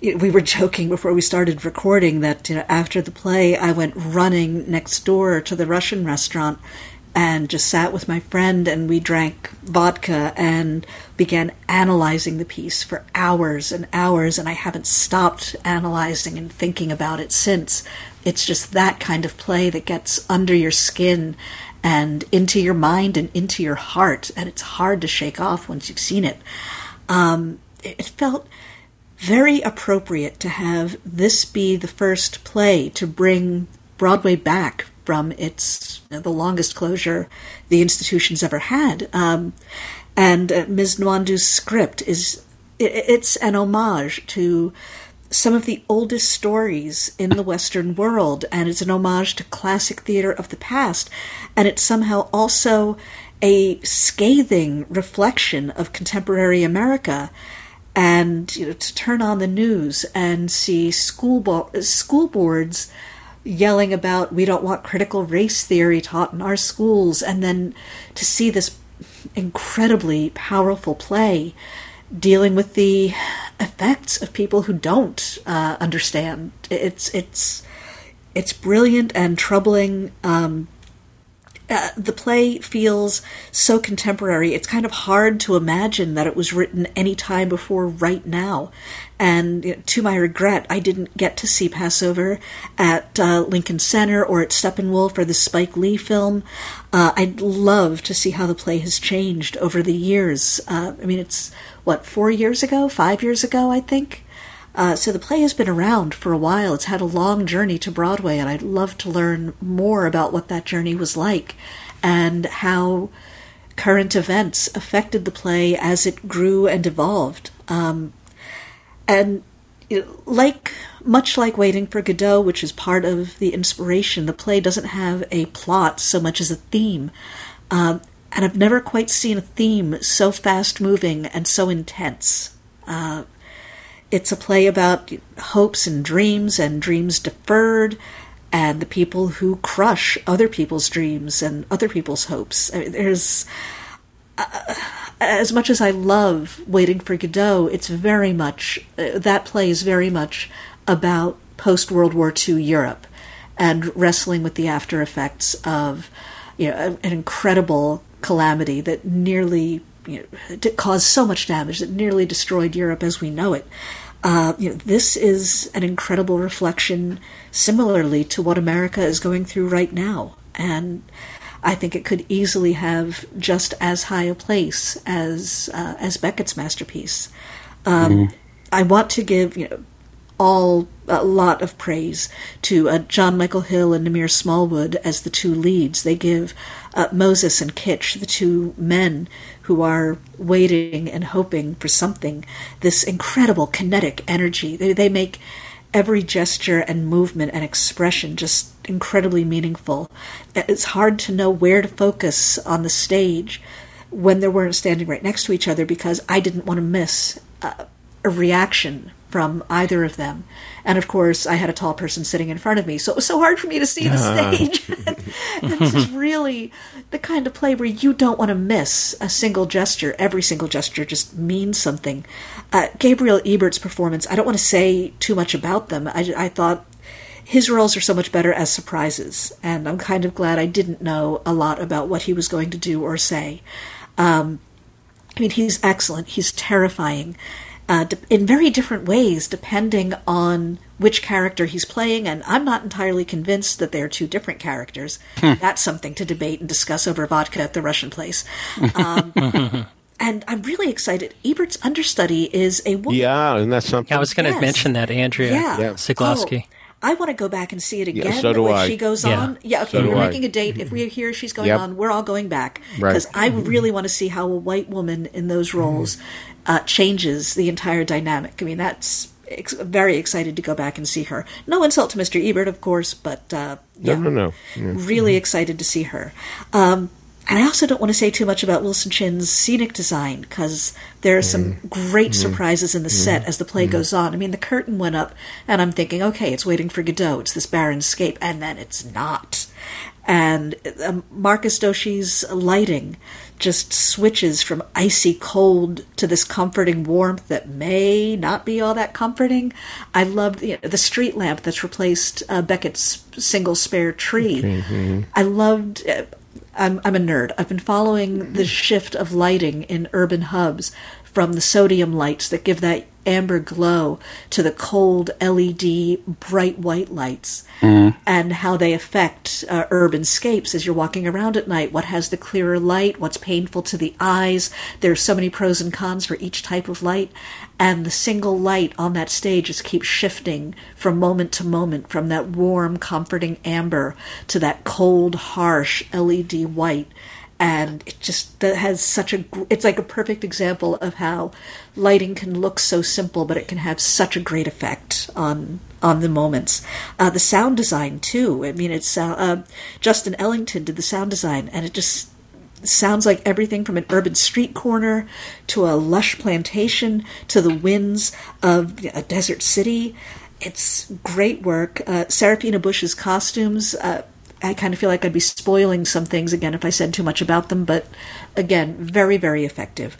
we were joking before we started recording that you know, after the play, I went running next door to the Russian restaurant and just sat with my friend and we drank vodka and began analyzing the piece for hours and hours and I haven't stopped analyzing and thinking about it since. It's just that kind of play that gets under your skin and into your mind and into your heart, and it's hard to shake off once you've seen it. Um, it felt very appropriate to have this be the first play to bring Broadway back from its you know, the longest closure the institution's ever had. Um, and uh, Ms. Nwandu's script is it, it's an homage to some of the oldest stories in the Western world, and it's an homage to classic theater of the past, and it's somehow also a scathing reflection of contemporary America. And you know, to turn on the news and see school bo- school boards yelling about we don't want critical race theory taught in our schools, and then to see this incredibly powerful play dealing with the effects of people who don't uh, understand. It's it's it's brilliant and troubling. Um, uh, the play feels so contemporary. It's kind of hard to imagine that it was written any time before right now. And you know, to my regret, I didn't get to see Pass Over at uh, Lincoln Center or at Steppenwolf or the Spike Lee film. Uh, I'd love to see how the play has changed over the years. Uh, I mean, it's what four years ago, five years ago, I think. Uh, so the play has been around for a while. It's had a long journey to Broadway, and I'd love to learn more about what that journey was like and how current events affected the play as it grew and evolved. Um, and you know, like much like Waiting for Godot, which is part of the inspiration, the play doesn't have a plot so much as a theme. Um, and I've never quite seen a theme so fast moving and so intense. Uh, it's a play about hopes and dreams and dreams deferred and the people who crush other people's dreams and other people's hopes. I mean, there's uh, as much as I love Waiting for Godot, it's very much uh, that play is very much about post World War II Europe and wrestling with the after effects of you know an incredible calamity that nearly you know, caused so much damage that nearly destroyed Europe as we know it. Uh, you know, this is an incredible reflection, similarly to what America is going through right now, and I think it could easily have just as high a place as uh, as Beckett's masterpiece. Um, mm. I want to give you know all a lot of praise to uh, Jon Michael Hill and Namir Smallwood as the two leads. They give uh, Moses and Kitch, the two men who are waiting and hoping for something, this incredible kinetic energy. They, they make every gesture and movement and expression just incredibly meaningful. It's hard to know where to focus on the stage when they weren't standing right next to each other because I didn't want to miss uh, a reaction from either of them. And of course, I had a tall person sitting in front of me, so it was so hard for me to see the stage. and this is really the kind of play where you don't want to miss a single gesture. Every single gesture just means something. Uh, Gabriel Ebert's performance, I don't want to say too much about them. I, I thought his roles are so much better as surprises, and I'm kind of glad I didn't know a lot about what he was going to do or say. Um, I mean, he's excellent. He's terrifying uh, in very different ways depending on which character he's playing, and I'm not entirely convinced that they're two different characters. Hmm. That's something to debate and discuss over vodka at the Russian place. Um, and I'm really excited. Ebert's understudy is a woman. Yeah, and that's something. Yeah, I was going to Yes. mention that, Andrea Yeah. Yeah. Syglowski. Oh, I want to go back and see it Yeah, again. so the do way I. she goes Yeah. on. Yeah, okay, So we're making a date. If we hear she's going Yep. on, we're all going back Right. because I really want to see how a white woman in those roles uh, changes the entire dynamic. I mean, that's ex- very excited to go back and see her. No insult to Mr. Ebert, of course, but uh, yeah, no, no. Yeah. really excited to see her. Um, and I also don't want to say too much about Wilson Chin's scenic design because there are some mm-hmm. great mm-hmm. surprises in the mm-hmm. set as the play goes on. I mean, the curtain went up, and I'm thinking, okay, it's waiting for Godot. It's this barren scape, and then it's not. And um, Marcus Doshi's lighting just switches from icy cold to this comforting warmth that may not be all that comforting. I loved the, the street lamp that's replaced uh, Beckett's single spare tree. I loved. Uh, I'm, I'm a nerd. I've been following the shift of lighting in urban hubs from the sodium lights that give that amber glow to the cold LED bright white lights and how they affect uh, urban scapes as you're walking around at night. What has the clearer light? What's painful to the eyes? There's so many pros and cons for each type of light. And the single light on that stage just keeps shifting from moment to moment, from that warm, comforting amber to that cold, harsh LED white. And it just has such a it's like a perfect example of how lighting can look so simple but it can have such a great effect on on the moments. Uh, the sound design too. I mean it's uh, uh, justin ellington did the sound design and it just sounds like everything from an urban street corner to a lush plantation to the winds of a desert city it's great work uh, Sarafina Bush's costumes uh, I kind of feel like I'd be spoiling some things again if I said too much about them, but again, very, very effective.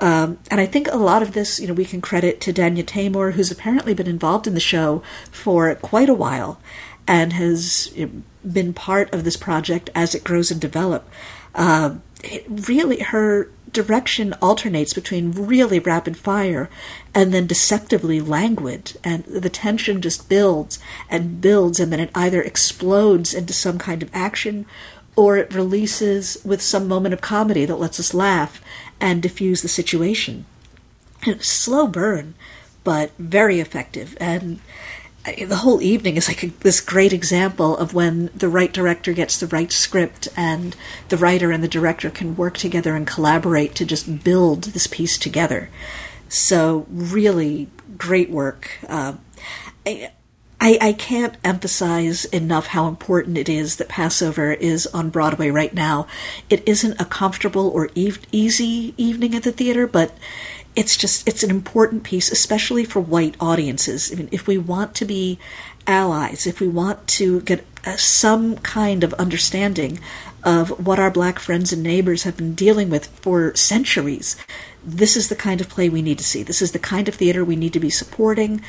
Um, and I think a lot of this, you know, we can credit to Danya Taymor, who's apparently been involved in the show for quite a while and has you know, been part of this project as it grows and develop. Uh, it really, her direction alternates between really rapid fire and then deceptively languid and the tension just builds and builds and then it either explodes into some kind of action or it releases with some moment of comedy that lets us laugh and diffuse the situation. Slow burn but very effective and the whole evening is like a, this great example of when the right director gets the right script and the writer and the director can work together and collaborate to just build this piece together. So really great work. Uh, I, I, I can't emphasize enough how important it is that Pass Over is on Broadway right now. It isn't a comfortable or eve- easy evening at the theater, but it's just it's an important piece, especially for white audiences. I mean, if we want to be allies, if we want to get uh, some kind of understanding of what our black friends and neighbors have been dealing with for centuries, this is the kind of play we need to see. This is the kind of theater we need to be supporting.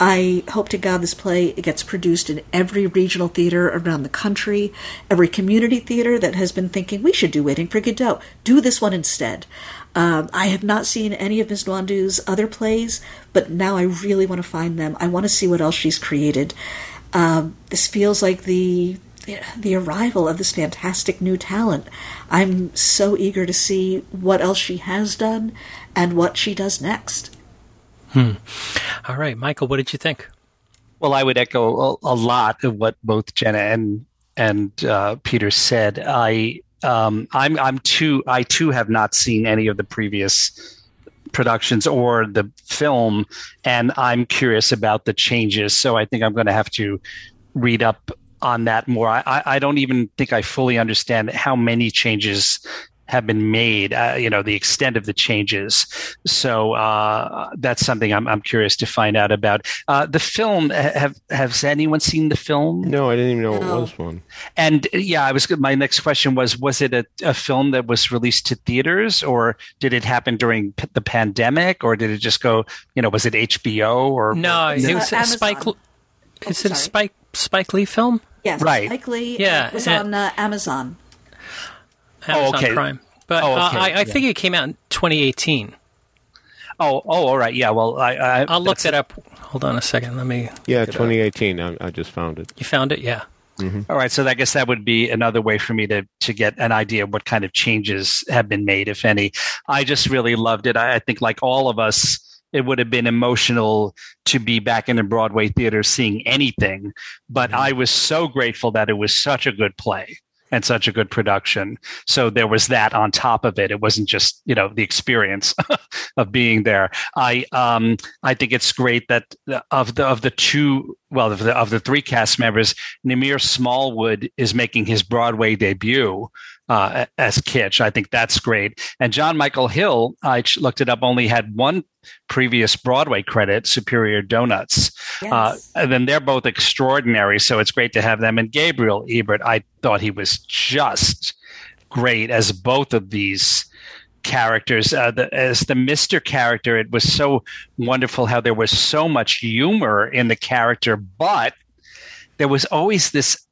I hope to God this play gets produced in every regional theater around the country, every community theater that has been thinking we should do Waiting for Godot. Do this one instead. Um, I have not seen any of Ms. Nwandu's other plays, but now I really want to find them. I want to see what else she's created. Um, this feels like the the arrival of this fantastic new talent. I'm so eager to see what else she has done and what she does next. Hmm. All right, Michael, what did you think? Well, I would echo a, a lot of what both Jena and and uh, Peter said. I um, I'm I'm too I too have not seen any of the previous productions or the film, and I'm curious about the changes. So I think I'm going to have to read up on that more. I, I don't even think I fully understand how many changes have been made, uh, you know, the extent of the changes. So uh, that's something I'm, I'm curious to find out about. Uh, the film, have has anyone seen the film? No, I didn't even know No. it was one. And yeah, I was. My next question was: Was it a, a film that was released to theaters, or did it happen during p- the pandemic, or did it just go? You know, was it HBO or No, it was a Spike. Oh, Is it a. Spike Spike Lee film? Yes, Right. Spike Lee Yeah, uh, was and- on uh, Amazon. Amazon okay. Prime. But Oh, uh, I, I yeah. think it came out in 2018. Oh, oh, all right. Yeah. Well, I, I I'll look that's- that up. Hold on a second. Let me. Yeah, look it up. 2018. I, I just found it. You found it? Yeah. All right, so I guess that would be another way for me to to get an idea of what kind of changes have been made, if any. I just really loved it. I, I think, like all of us, it would have been emotional to be back in a Broadway theater seeing anything. But I was so grateful that it was such a good play and such a good production. So there was that on top of it. It wasn't just you know the experience of being there. I um I think it's great that of the of the two well of the of the three cast members, Namir Smallwood is making his Broadway debut uh, as Kitch. I think that's great. And Jon Michael Hill, I looked it up, only had one previous Broadway credit, Superior Donuts. Yes. Uh, and then they're both extraordinary, so it's great to have them. And Gabriel Ebert, I thought he was just great as both of these characters. Uh, the, as the Mister character, it was so wonderful how there was so much humor in the character, but there was always this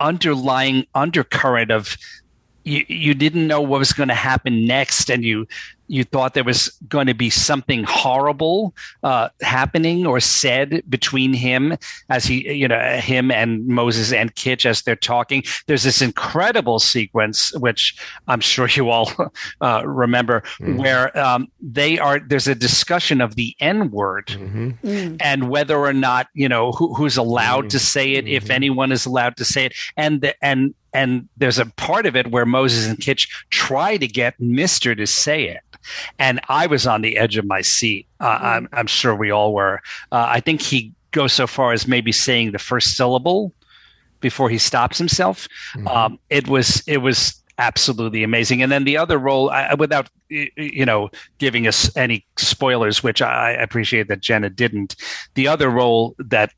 underlying undercurrent of you, you didn't know what was going to happen next and you you thought there was going to be something horrible uh, happening or said between him as he you know him and Moses and Kitch as they're talking? There's this incredible sequence which I'm sure you all uh, remember where um, they are there's a discussion of the N word Mm-hmm. and whether or not you know who, who's allowed to say it, if anyone is allowed to say it, and the, and and there's a part of it where Moses and Kitch try to get Mister to say it, and I was on the edge of my seat. Uh, I'm, I'm sure we all were. Uh, I think he goes so far as maybe saying the first syllable before he stops himself. Um, it was it was absolutely amazing. And then the other role, I, without you know giving us any spoilers, which I appreciate that Jena didn't. The other role that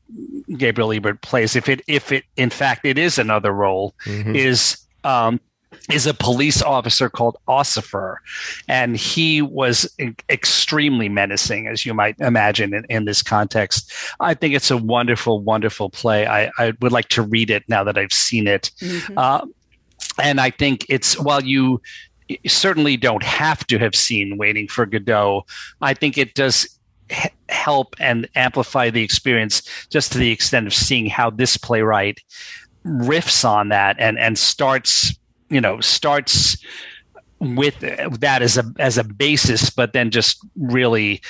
Gabriel Ebert plays, if it if it in fact it is another role, is. Um, is a police officer called Ossifer, and he was extremely menacing, as you might imagine in, in this context. I think it's a wonderful, wonderful play. I, I would like to read it now that I've seen it. Uh, and I think it's while you certainly don't have to have seen Waiting for Godot, I think it does help and amplify the experience just to the extent of seeing how this playwright riffs on that and and starts you know starts with that as a as a basis but then just really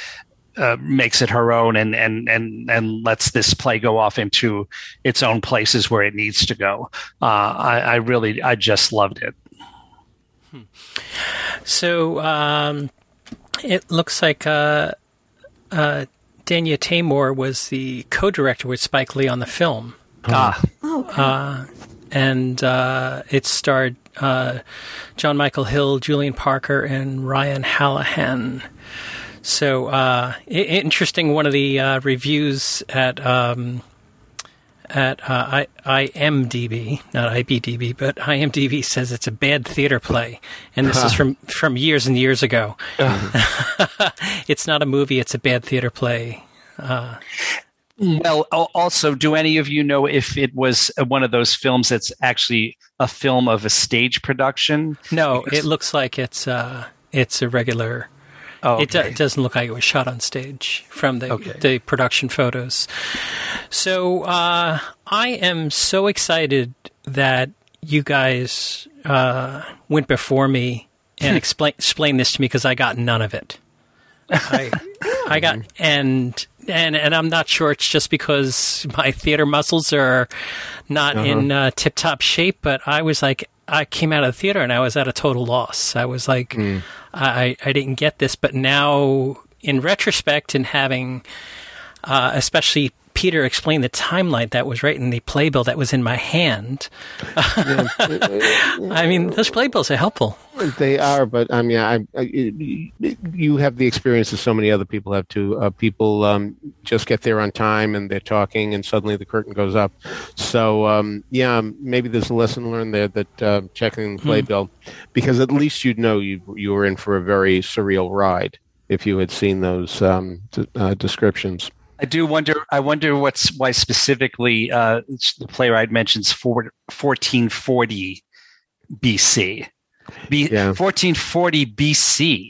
uh, makes it her own and and and and lets this play go off into its own places where it needs to go. Uh, I, I really, I just loved it. So um, it looks like uh, uh, Danya Taymor was the co-director with Spike Lee on the film, Ah, Oh, okay. and uh, it starred uh, Jon Michael Hill, Julian Parker, and Ryan Hallahan. So uh, i- interesting. One of the uh, reviews at um, at uh, I- IMDb, not IBDB, but IMDb says it's a bad theater play, and this is from from years and years ago. it's not a movie; it's a bad theater play. Well, also, do any of you know if it was uh, one of those films that's actually a film of a stage production? No, it looks like it's uh, it's a regular. Oh, It, do- it doesn't look like it was shot on stage from the Okay. the production photos. So uh, I am so excited that you guys uh, went before me and explain explain this to me because I got none of it. I, I got and and and I'm not sure it's just because my theater muscles are not in uh, tip top shape, but I was like I came out of the theater and I was at a total loss. I was like I I didn't get this, but now in retrospect and having uh, especially Peter explain the timeline that was right in the playbill that was in my hand. I mean, those playbills are helpful. They are, but I mean, I, I, you have the experience that so many other people have too. Uh, people um, just get there on time and they're talking, and suddenly the curtain goes up. So, um, yeah, maybe there's a lesson learned there that uh, checking the playbill, because at least you'd know you you were in for a very surreal ride if you had seen those um, d- uh, descriptions. I do wonder. I wonder what's why specifically uh, the playwright mentions four, 1440 BC. B, Yeah. 1440 BC.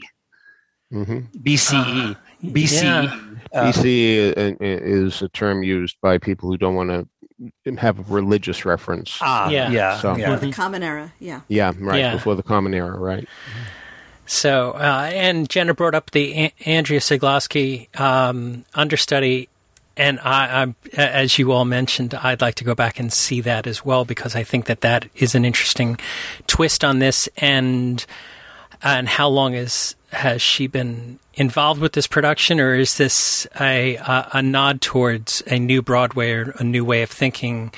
hmm BCE. BCE. yeah. Uh, BC is a term used by people who don't want to have a religious reference. Ah, Yeah. yeah. So- yeah. the common era. Yeah. Yeah, right Yeah. before the Common Era, right? So, uh, and Jena brought up the A- Andrea Syglowski um, understudy, and I, I'm, as you all mentioned, I'd like to go back and see that as well because I think that that is an interesting twist on this. And and how long is has she been involved with this production, or is this a a, a nod towards a new Broadway or a new way of thinking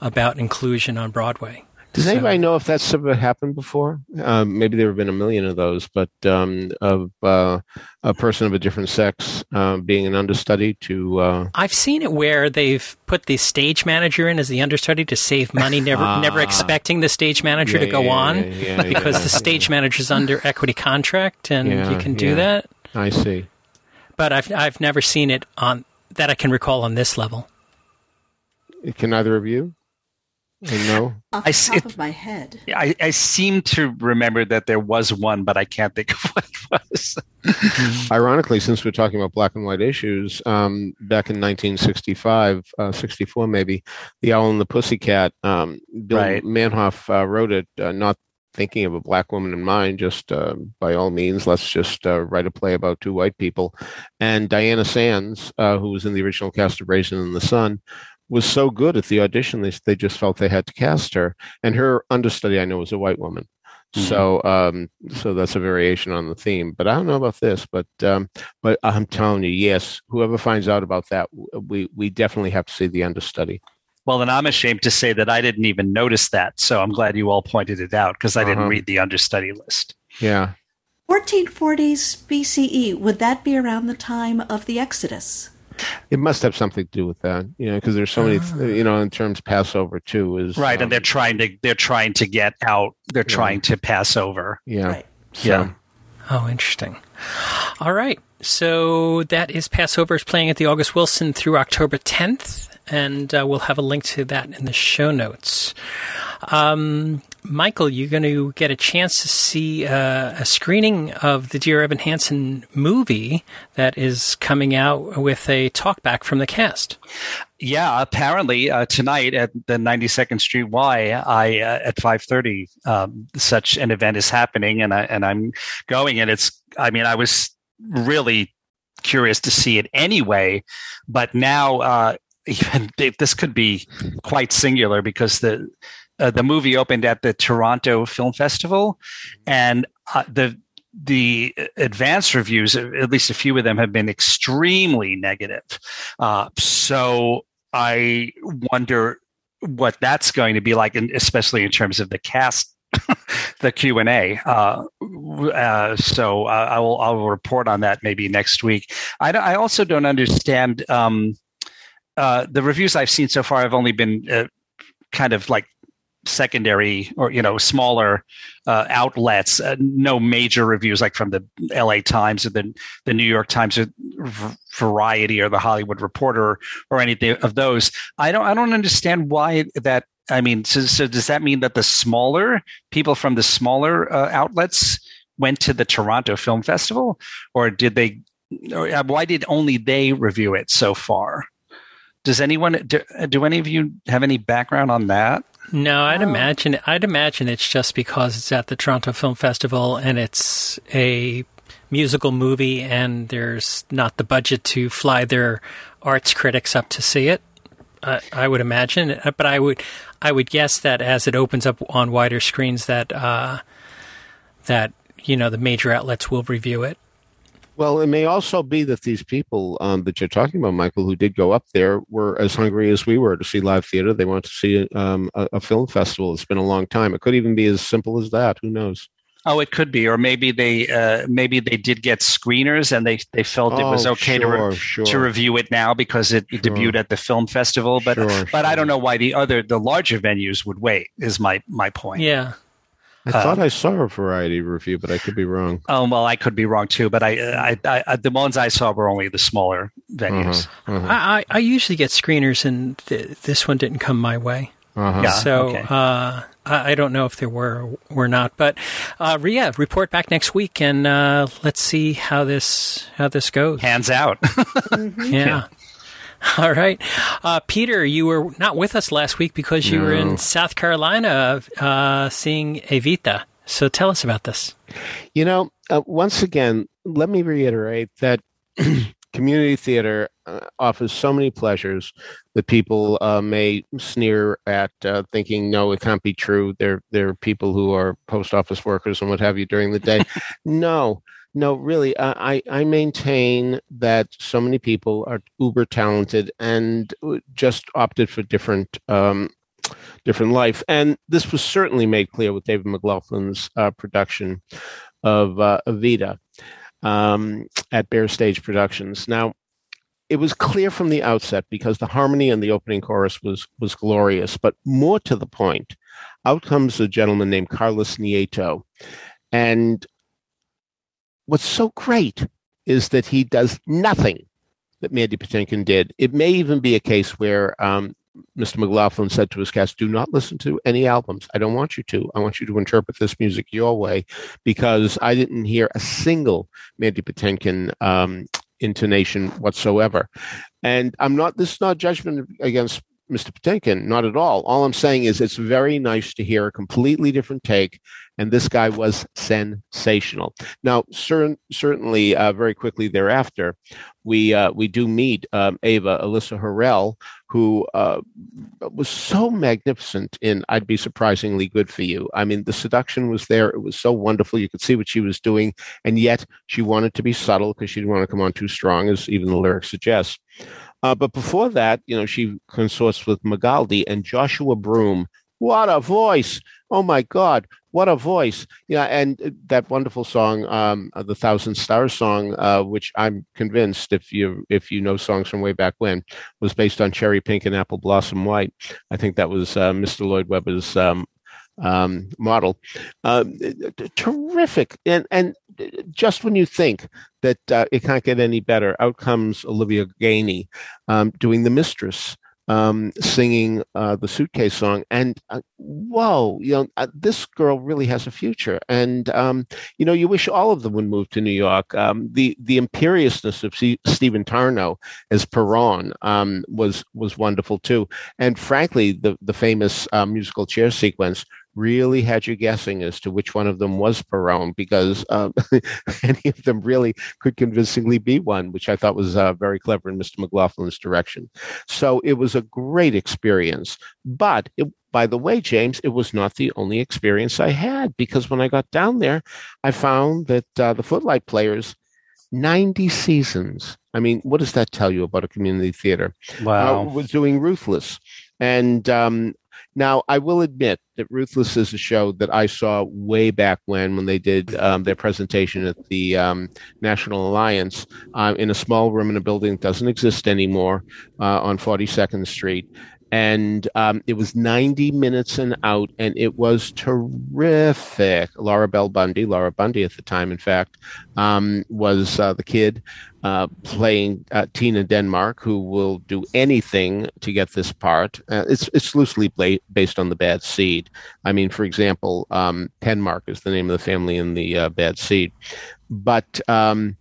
about inclusion on Broadway? Does So- anybody know if that's ever happened before? Um, maybe there have been a million of those, but um, of uh, a person of a different sex um, being an understudy to. Uh, I've seen it where they've put the stage manager in as the understudy to save money, never never expecting the stage manager to Ah. go yeah, on yeah, yeah, because yeah, the stage manager's under equity contract and Yeah, you can do yeah. that. I see. But I've I've never seen it on that I can recall on this level. Can either of you? Or no. Off I the s- top it- of my head. I, I seem to remember that there was one, but I can't think of what it was. Ironically, since we're talking about black and white issues, um, back in 1965, uh, 64 maybe, The Owl and the Pussycat, um, Bill Right. Manhoff uh, wrote it, uh, not thinking of a black woman in mind, just uh, by all means, let's just uh, write a play about two white people. And Diana Sands, uh, who was in the original cast of Raisin in the Sun, was so good at the audition, they, they just felt they had to cast her. And her understudy, I know, was a white woman. So, um, so that's a variation on the theme. But I don't know about this. But, um, but I'm telling you, yes, whoever finds out about that, we we definitely have to see the understudy. Well, then I'm ashamed to say that I didn't even notice that. So I'm glad you all pointed it out because I didn't Uh-huh. read the understudy list. Yeah, 1440s BCE. Would that be around the time of the Exodus? It must have something to do with that. You know, because there's so many. You know, in terms of Passover too is Right, um, and they're trying to they're trying to get out. They're trying to pass over. yeah. Right. So, Yeah. Oh, interesting. All right. So that is Pass Over is playing at the August Wilson through October 10th, and uh, we'll have a link to that in the show notes. Um, Michael, you're going to get a chance to see uh, a screening of the Dear Evan Hansen movie that is coming out with a talkback from the cast. Yeah, apparently uh, tonight at the 92nd Street Y, I uh, at 5:30, um, such an event is happening, and I and I'm going, and it's. I mean, I was really curious to see it anyway. But now, uh, even this could be quite singular because the uh, the movie opened at the Toronto Film Festival, and uh, the the advanced reviews, at least a few of them, have been extremely negative. Uh, so I wonder what that's going to be like, and especially in terms of the cast. the Q and A, uh, uh, so uh, I will I will report on that maybe next week. I, I also don't understand um, uh, the reviews I've seen so far. Have only been uh, kind of like secondary or you know smaller uh, outlets uh, no major reviews like from the la times or the, the new york times or variety or the hollywood reporter or anything of those. I don't i don't understand why that i mean so, so does that mean that the smaller people from the smaller uh, outlets went to the toronto film festival? Or did they or uh, why did only they review it so far? Does anyone do, do any of you have any background on that no, I'd oh. imagine I'd imagine it's just because it's at the Toronto Film Festival and it's a musical movie and there's not the budget to fly their arts critics up to see it. Uh, I would imagine, uh, but I would I would guess that as it opens up on wider screens, that uh, that you know the major outlets will review it. Well, it may also be that these people um, that you're talking about, Michael, who did go up there, were as hungry as we were to see live theater. They want to see um, a, a, film festival. It's been a long time. It could even be as simple as that. Who knows? Oh, it could be, or maybe they uh, maybe they did get screeners and they, they felt oh, it was oh, okay sure, to re- sure. to review it now because it sure. debuted at the film festival. But but I don't know why the other the larger venues would wait. Is my my point. Yeah. I thought I saw a variety review, but I could be wrong. Oh well, I could be wrong too. But I, I, I the ones I saw were only the smaller venues. Uh-huh, uh-huh. I, I usually get screeners, and th- this one didn't come my way. Uh-huh. Yeah, so okay. uh, I don't know if there were or not, but uh, Ria, report back next week, and uh, let's see how this how this goes. Hands out. mm-hmm. yeah. All right. Uh, Peter, you were not with us last week because you no. were in South Carolina uh, seeing Evita. So tell us about this. You know, uh, once again, let me reiterate that community theater uh, offers so many pleasures that people uh, may sneer at, uh, thinking, no, it can't be true. There, there are people who are post office workers and what have you during the day. no, no, really, I, I maintain that so many people are uber talented and uh, just opted for different um, different life. And this was certainly made clear with David McLaughlin's uh, production of uh, Evita um, at Bear Stage Productions. Now, it was clear from the outset because the harmony in the opening chorus was was glorious. But more to the point, out comes a gentleman named Carlos Nieto, and what's so great is that he does nothing that Mandy Patinkin did. It may even be a case where um, Mr. McLaughlin said to his cast, Do not listen to any albums. I don't want you to. I want you to interpret this music your way because I didn't hear a single Mandy Patinkin um, intonation whatsoever. And I'm not, this is not judgment against Mr. Patinkin, not at all. All I'm saying is it's very nice to hear a completely different take, and this guy was sensational. Now, cer- certainly, uh, very quickly thereafter, we uh, we do meet um, Ava Alyssa Harrell, who uh, was so magnificent in "I'd Be Surprisingly Good for You." I mean, the seduction was there; it was so wonderful. You could see what she was doing, and yet she wanted to be subtle because she didn't want to come on too strong, as even the lyrics suggest. Uh, but before that, you know, she consorts with Magaldi and Joshua Broom. What a voice! Oh my God, what a voice! Yeah, and that wonderful song, um, uh, the Thousand Stars song, uh, which I'm convinced, if you if you know songs from way back when, was based on Cherry Pink and Apple Blossom White. I think that was uh, Mr. Lloyd Webber's um, um, model. Uh, terrific. And, and just when you think that uh, it can't get any better, out comes Olivia Gainey um, doing The Mistress. Um, singing uh, the suitcase song, and uh, whoa, you know, uh, this girl really has a future. And um, you know, you wish all of them would move to New York. Um, the the imperiousness of C- Stephen Tarnow as Perón um, was was wonderful too. And frankly, the the famous uh, musical chair sequence really had you guessing as to which one of them was Perón because um, any of them really could convincingly be one, which I thought was uh, very clever in Mr. McLaughlin's direction. So it was a great experience. But it, by the way, James, it was not the only experience I had because when I got down there, I found that uh, the Footlight Players, 90 seasons. I mean, what does that tell you about a community theater? Wow. Uh, was doing Ruthless. And um, now I will admit that Ruthless is a show that I saw way back when, when they did um, their presentation at the um, National Alliance. Uh, in a small room in a building that doesn't exist anymore uh, on 42nd Street and um, it was 90 minutes and out, and it was terrific. Laura Bell Bundy, Laura Bundy at the time, in fact, um, was uh, the kid uh, playing uh, Tina Denmark, who will do anything to get this part. Uh, it's it's loosely based on the Bad Seed. I mean, for example, um, Penmark is the name of the family in the uh, Bad Seed, but. Um,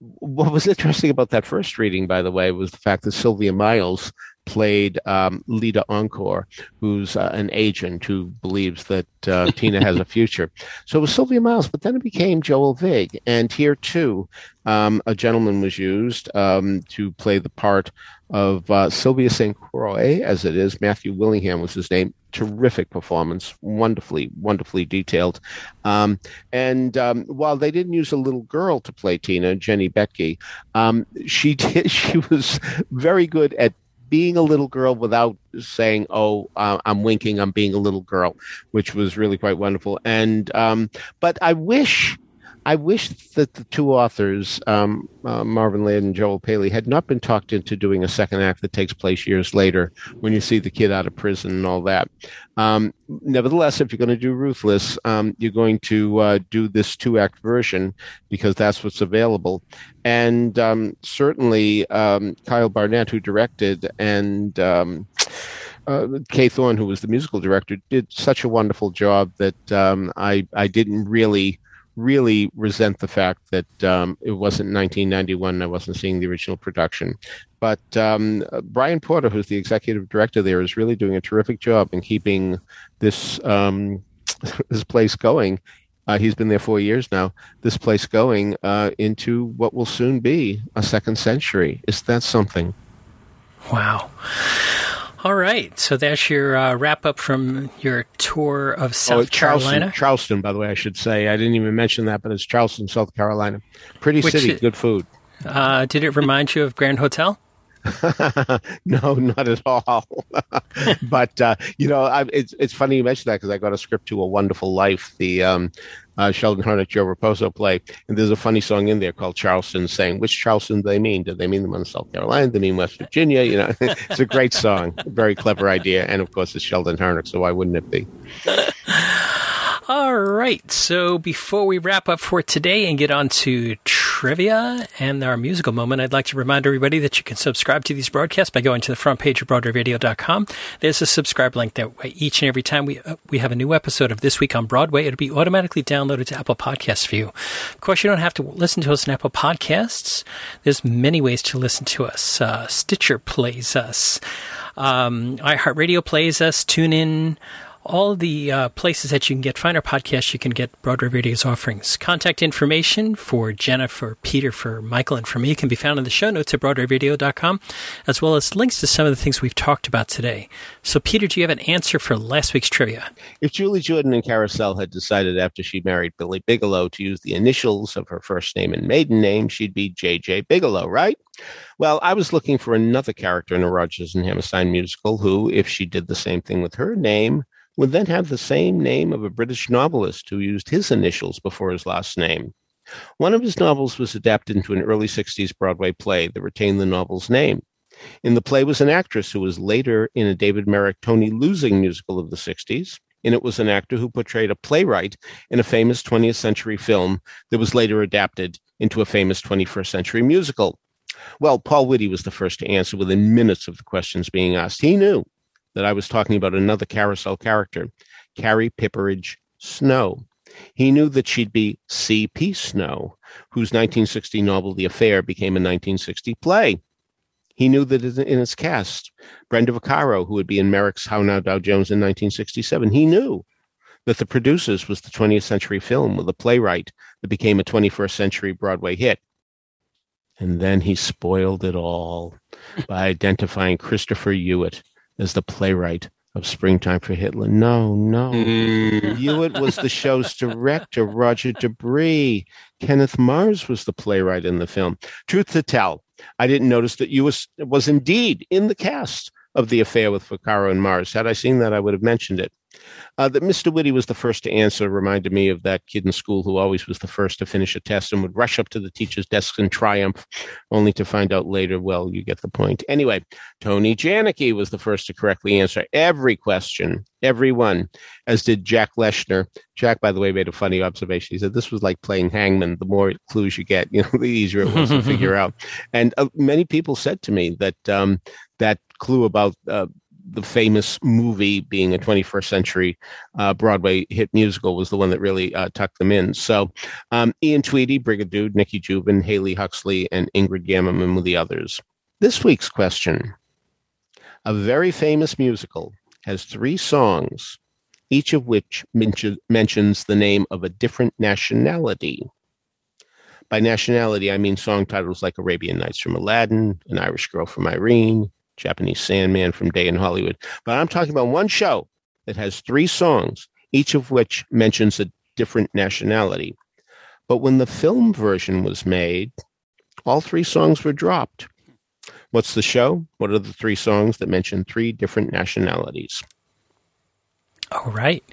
what was interesting about that first reading, by the way, was the fact that Sylvia Miles played um, Lita Encore, who's uh, an agent who believes that uh, Tina has a future. So it was Sylvia Miles, but then it became Joel Vig. And here, too, um, a gentleman was used um, to play the part of uh, Sylvia St. Croix, as it is. Matthew Willingham was his name. Terrific performance, wonderfully, wonderfully detailed. Um, and um, while they didn't use a little girl to play Tina, Jenny Betke, um, she did. She was very good at being a little girl without saying, "Oh, uh, I'm winking. I'm being a little girl," which was really quite wonderful. And um, but I wish. I wish that the two authors, um, uh, Marvin Laird and Joel Paley, had not been talked into doing a second act that takes place years later when you see the kid out of prison and all that. Um, nevertheless, if you're going to do Ruthless, um, you're going to uh, do this two act version because that's what's available. And um, certainly, um, Kyle Barnett, who directed, and um, uh, Kay Thorne, who was the musical director, did such a wonderful job that um, I I didn't really really resent the fact that um, it wasn't 1991. I wasn't seeing the original production. But um, Brian Porter, who's the executive director there, is really doing a terrific job in keeping this um, this place going. Uh, he's been there four years now. This place going uh, into what will soon be a second century. Is that something? Wow. All right, so that's your uh, wrap up from your tour of South oh, Carolina. Charleston, by the way, I should say. I didn't even mention that, but it's Charleston, South Carolina. Pretty Which city, is- good food. Uh, did it remind you of Grand Hotel? no, not at all. but uh, you know, I, it's it's funny you mentioned that because I got a script to A Wonderful Life, the um, uh, Sheldon Harnick Joe Raposo play, and there's a funny song in there called Charleston, saying which Charleston do they mean? Do they mean the one in South Carolina? Do they mean West Virginia? You know, it's a great song, very clever idea, and of course it's Sheldon Harnick, so why wouldn't it be? All right, so before we wrap up for today and get on to trivia and our musical moment, I'd like to remind everybody that you can subscribe to these broadcasts by going to the front page of BroadwayRadio.com. There's a subscribe link that way. each and every time we uh, we have a new episode of This Week on Broadway, it'll be automatically downloaded to Apple Podcasts for you. Of course, you don't have to listen to us on Apple Podcasts. There's many ways to listen to us. Uh, Stitcher plays us. Um, iHeartRadio plays us. Tune in all the uh, places that you can get finer podcasts, you can get Broadway Radio's offerings. Contact information for Jena, for Peter, for Michael, and for me can be found in the show notes at BroadwayRadio.com, as well as links to some of the things we've talked about today. So, Peter, do you have an answer for last week's trivia? If Julie Jordan and Carousel had decided after she married Billy Bigelow to use the initials of her first name and maiden name, she'd be J.J. Bigelow, right? Well, I was looking for another character in a Rodgers and Hammerstein musical who, if she did the same thing with her name, would then have the same name of a British novelist who used his initials before his last name. One of his novels was adapted into an early 60s Broadway play that retained the novel's name. In the play was an actress who was later in a David Merrick Tony losing musical of the 60s. And it was an actor who portrayed a playwright in a famous 20th century film that was later adapted into a famous 21st century musical. Well, Paul Whitty was the first to answer within minutes of the questions being asked. He knew that I was talking about another carousel character, Carrie Pipperidge Snow. He knew that she'd be C.P. Snow, whose 1960 novel The Affair became a 1960 play. He knew that in its cast, Brenda Vaccaro, who would be in Merrick's How Now Dow Jones in 1967, he knew that the producers was the 20th century film with a playwright that became a 21st century Broadway hit. And then he spoiled it all by identifying Christopher Hewitt as the playwright of Springtime for Hitler. No, no. Mm. Hewitt was the show's director, Roger De Bris. Kenneth Mars was the playwright in the film. Truth to tell, I didn't notice that you was, was indeed in the cast of the affair with Vaccaro and Mars. Had I seen that, I would have mentioned it. Uh, that Mr. Whitty was the first to answer reminded me of that kid in school who always was the first to finish a test and would rush up to the teacher's desk in triumph, only to find out later, well, you get the point. Anyway, Tony Janicki was the first to correctly answer every question, every one, as did Jack Leshner. Jack, by the way, made a funny observation. He said this was like playing hangman. The more clues you get, you know, the easier it was to figure out. And uh, many people said to me that um, that clue about uh, the famous movie being a 21st century uh, Broadway hit musical was the one that really uh, tucked them in. So um, Ian Tweedy, Brigadude, Nikki Jubin, Haley Huxley, and Ingrid Gammerman were the others. This week's question. A very famous musical has three songs, each of which men- mentions the name of a different nationality. By nationality, I mean song titles like Arabian Nights from Aladdin, An Irish Girl from Irene, Japanese Sandman from Day in Hollywood. But I'm talking about one show that has three songs, each of which mentions a different nationality. But when the film version was made, all three songs were dropped. What's the show? What are the three songs that mention three different nationalities? All right.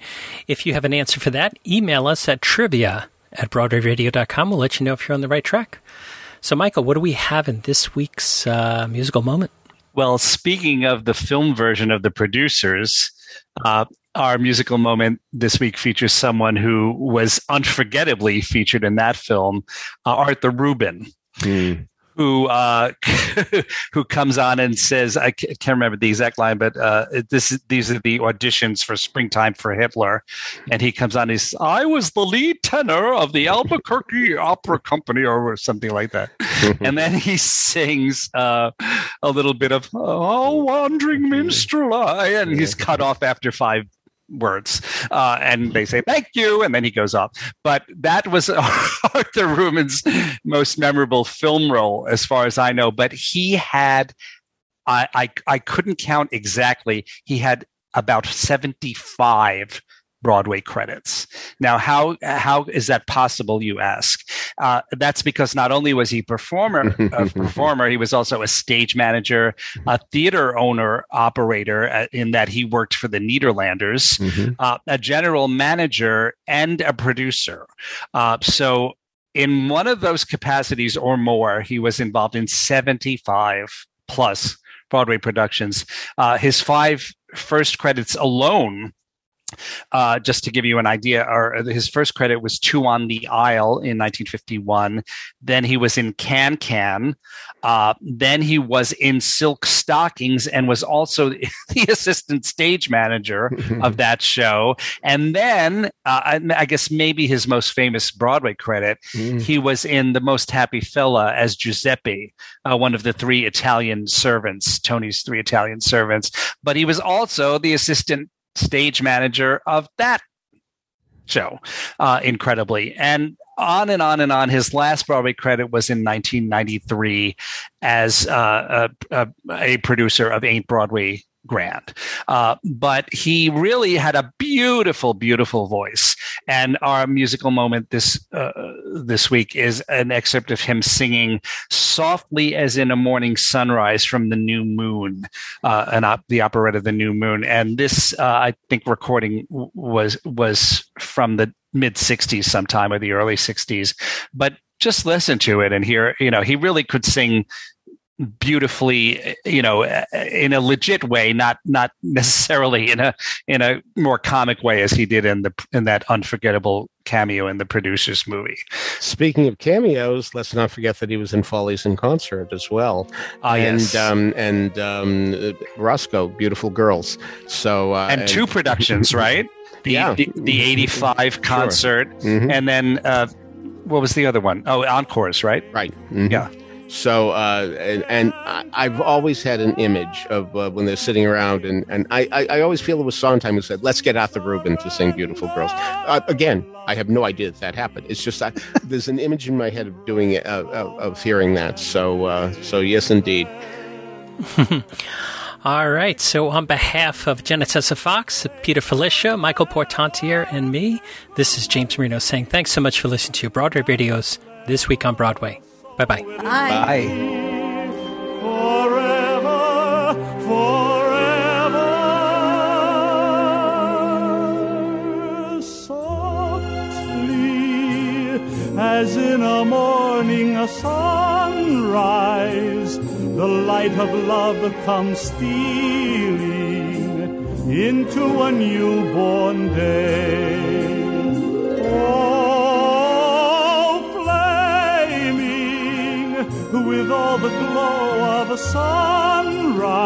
If you have an answer for that, email us at trivia at broadwayradio.com. We'll let you know if you're on the right track. So, Michael, what do we have in this week's uh, musical moment? Well, speaking of the film version of the producers, uh, our musical moment this week features someone who was unforgettably featured in that film, uh, Arthur Rubin. Mm who uh, who comes on and says, I can't remember the exact line, but uh, this these are the auditions for Springtime for Hitler, and he comes on. He's I was the lead tenor of the Albuquerque Opera Company or something like that, and then he sings uh, a little bit of "Oh, wandering minstrel," I, and he's cut off after five words uh, and they say thank you and then he goes off. But that was arthur rubin's most memorable film role as far as i know. But he had I, I, I couldn't count exactly. He had about 75 Broadway credits. Now, how how is that possible? You ask. Uh, that's because not only was he performer a performer, he was also a stage manager, a theater owner, operator. Uh, in that he worked for the Nederlanders, mm-hmm. uh, a general manager, and a producer. Uh, so. In one of those capacities or more, he was involved in 75 plus Broadway productions. Uh, his five first credits alone uh, just to give you an idea, or his first credit was Two on the Aisle in 1951. Then he was in Can Can. Uh, then he was in Silk Stockings and was also the assistant stage manager of that show. And then, uh, I guess maybe his most famous Broadway credit, Mm. he was in The Most Happy Fella as Giuseppe, uh, one of the three Italian servants, Tony's three Italian servants. But he was also the assistant stage manager of that show, uh, incredibly. And on and on and on. His last Broadway credit was in 1993 as uh, a, a, a, producer of Ain't Broadway Grand. Uh, but he really had a beautiful, beautiful voice. And our musical moment this uh, this week is an excerpt of him singing "Softly as in a Morning Sunrise" from the New Moon, uh, op- the operetta "The New Moon." And this, uh, I think, recording was was from the mid 60s sometime or the early 60s but just listen to it and hear you know he really could sing beautifully you know in a legit way not not necessarily in a in a more comic way as he did in the in that unforgettable cameo in the producers movie speaking of cameos let's not forget that he was in follies in concert as well uh, and yes. um and um roscoe beautiful girls so uh, and, and two productions right the, yeah. the, the 85 concert sure. mm-hmm. and then uh what was the other one? Oh, encores, right? Right. Mm-hmm. Yeah. So, uh, and, and I, I've always had an image of uh, when they're sitting around, and, and I, I, I always feel it was Sondheim who said, let's get Arthur Rubin to sing Beautiful Girls. Uh, again, I have no idea that that happened. It's just that there's an image in my head of doing it, uh, of, of hearing that. So, uh, so yes, indeed. All right. So, on behalf of Jena Tesse Fox, Peter Filichia, Michael Portantiere, and me, this is James Marino saying thanks so much for listening to Broadway Radio's This Week on Broadway. Bye bye. Bye. Bye. forever, forever, softly, as in a morning a sunrise, the light of love comes stealing into a newborn day. Oh, with all the glow of a sunrise,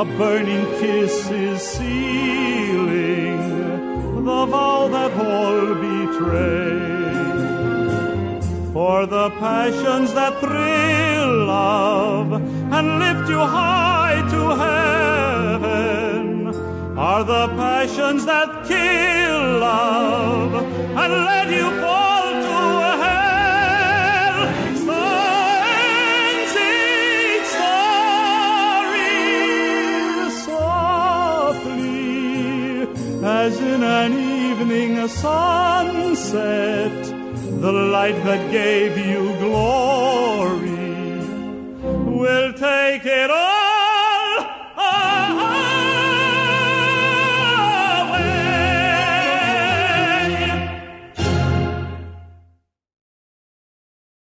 a burning kiss is sealing the vow that all betray. For the passions that thrill love and lift you high to heaven are the passions that kill love and let you evening sunset the light that gave you glory will take it all.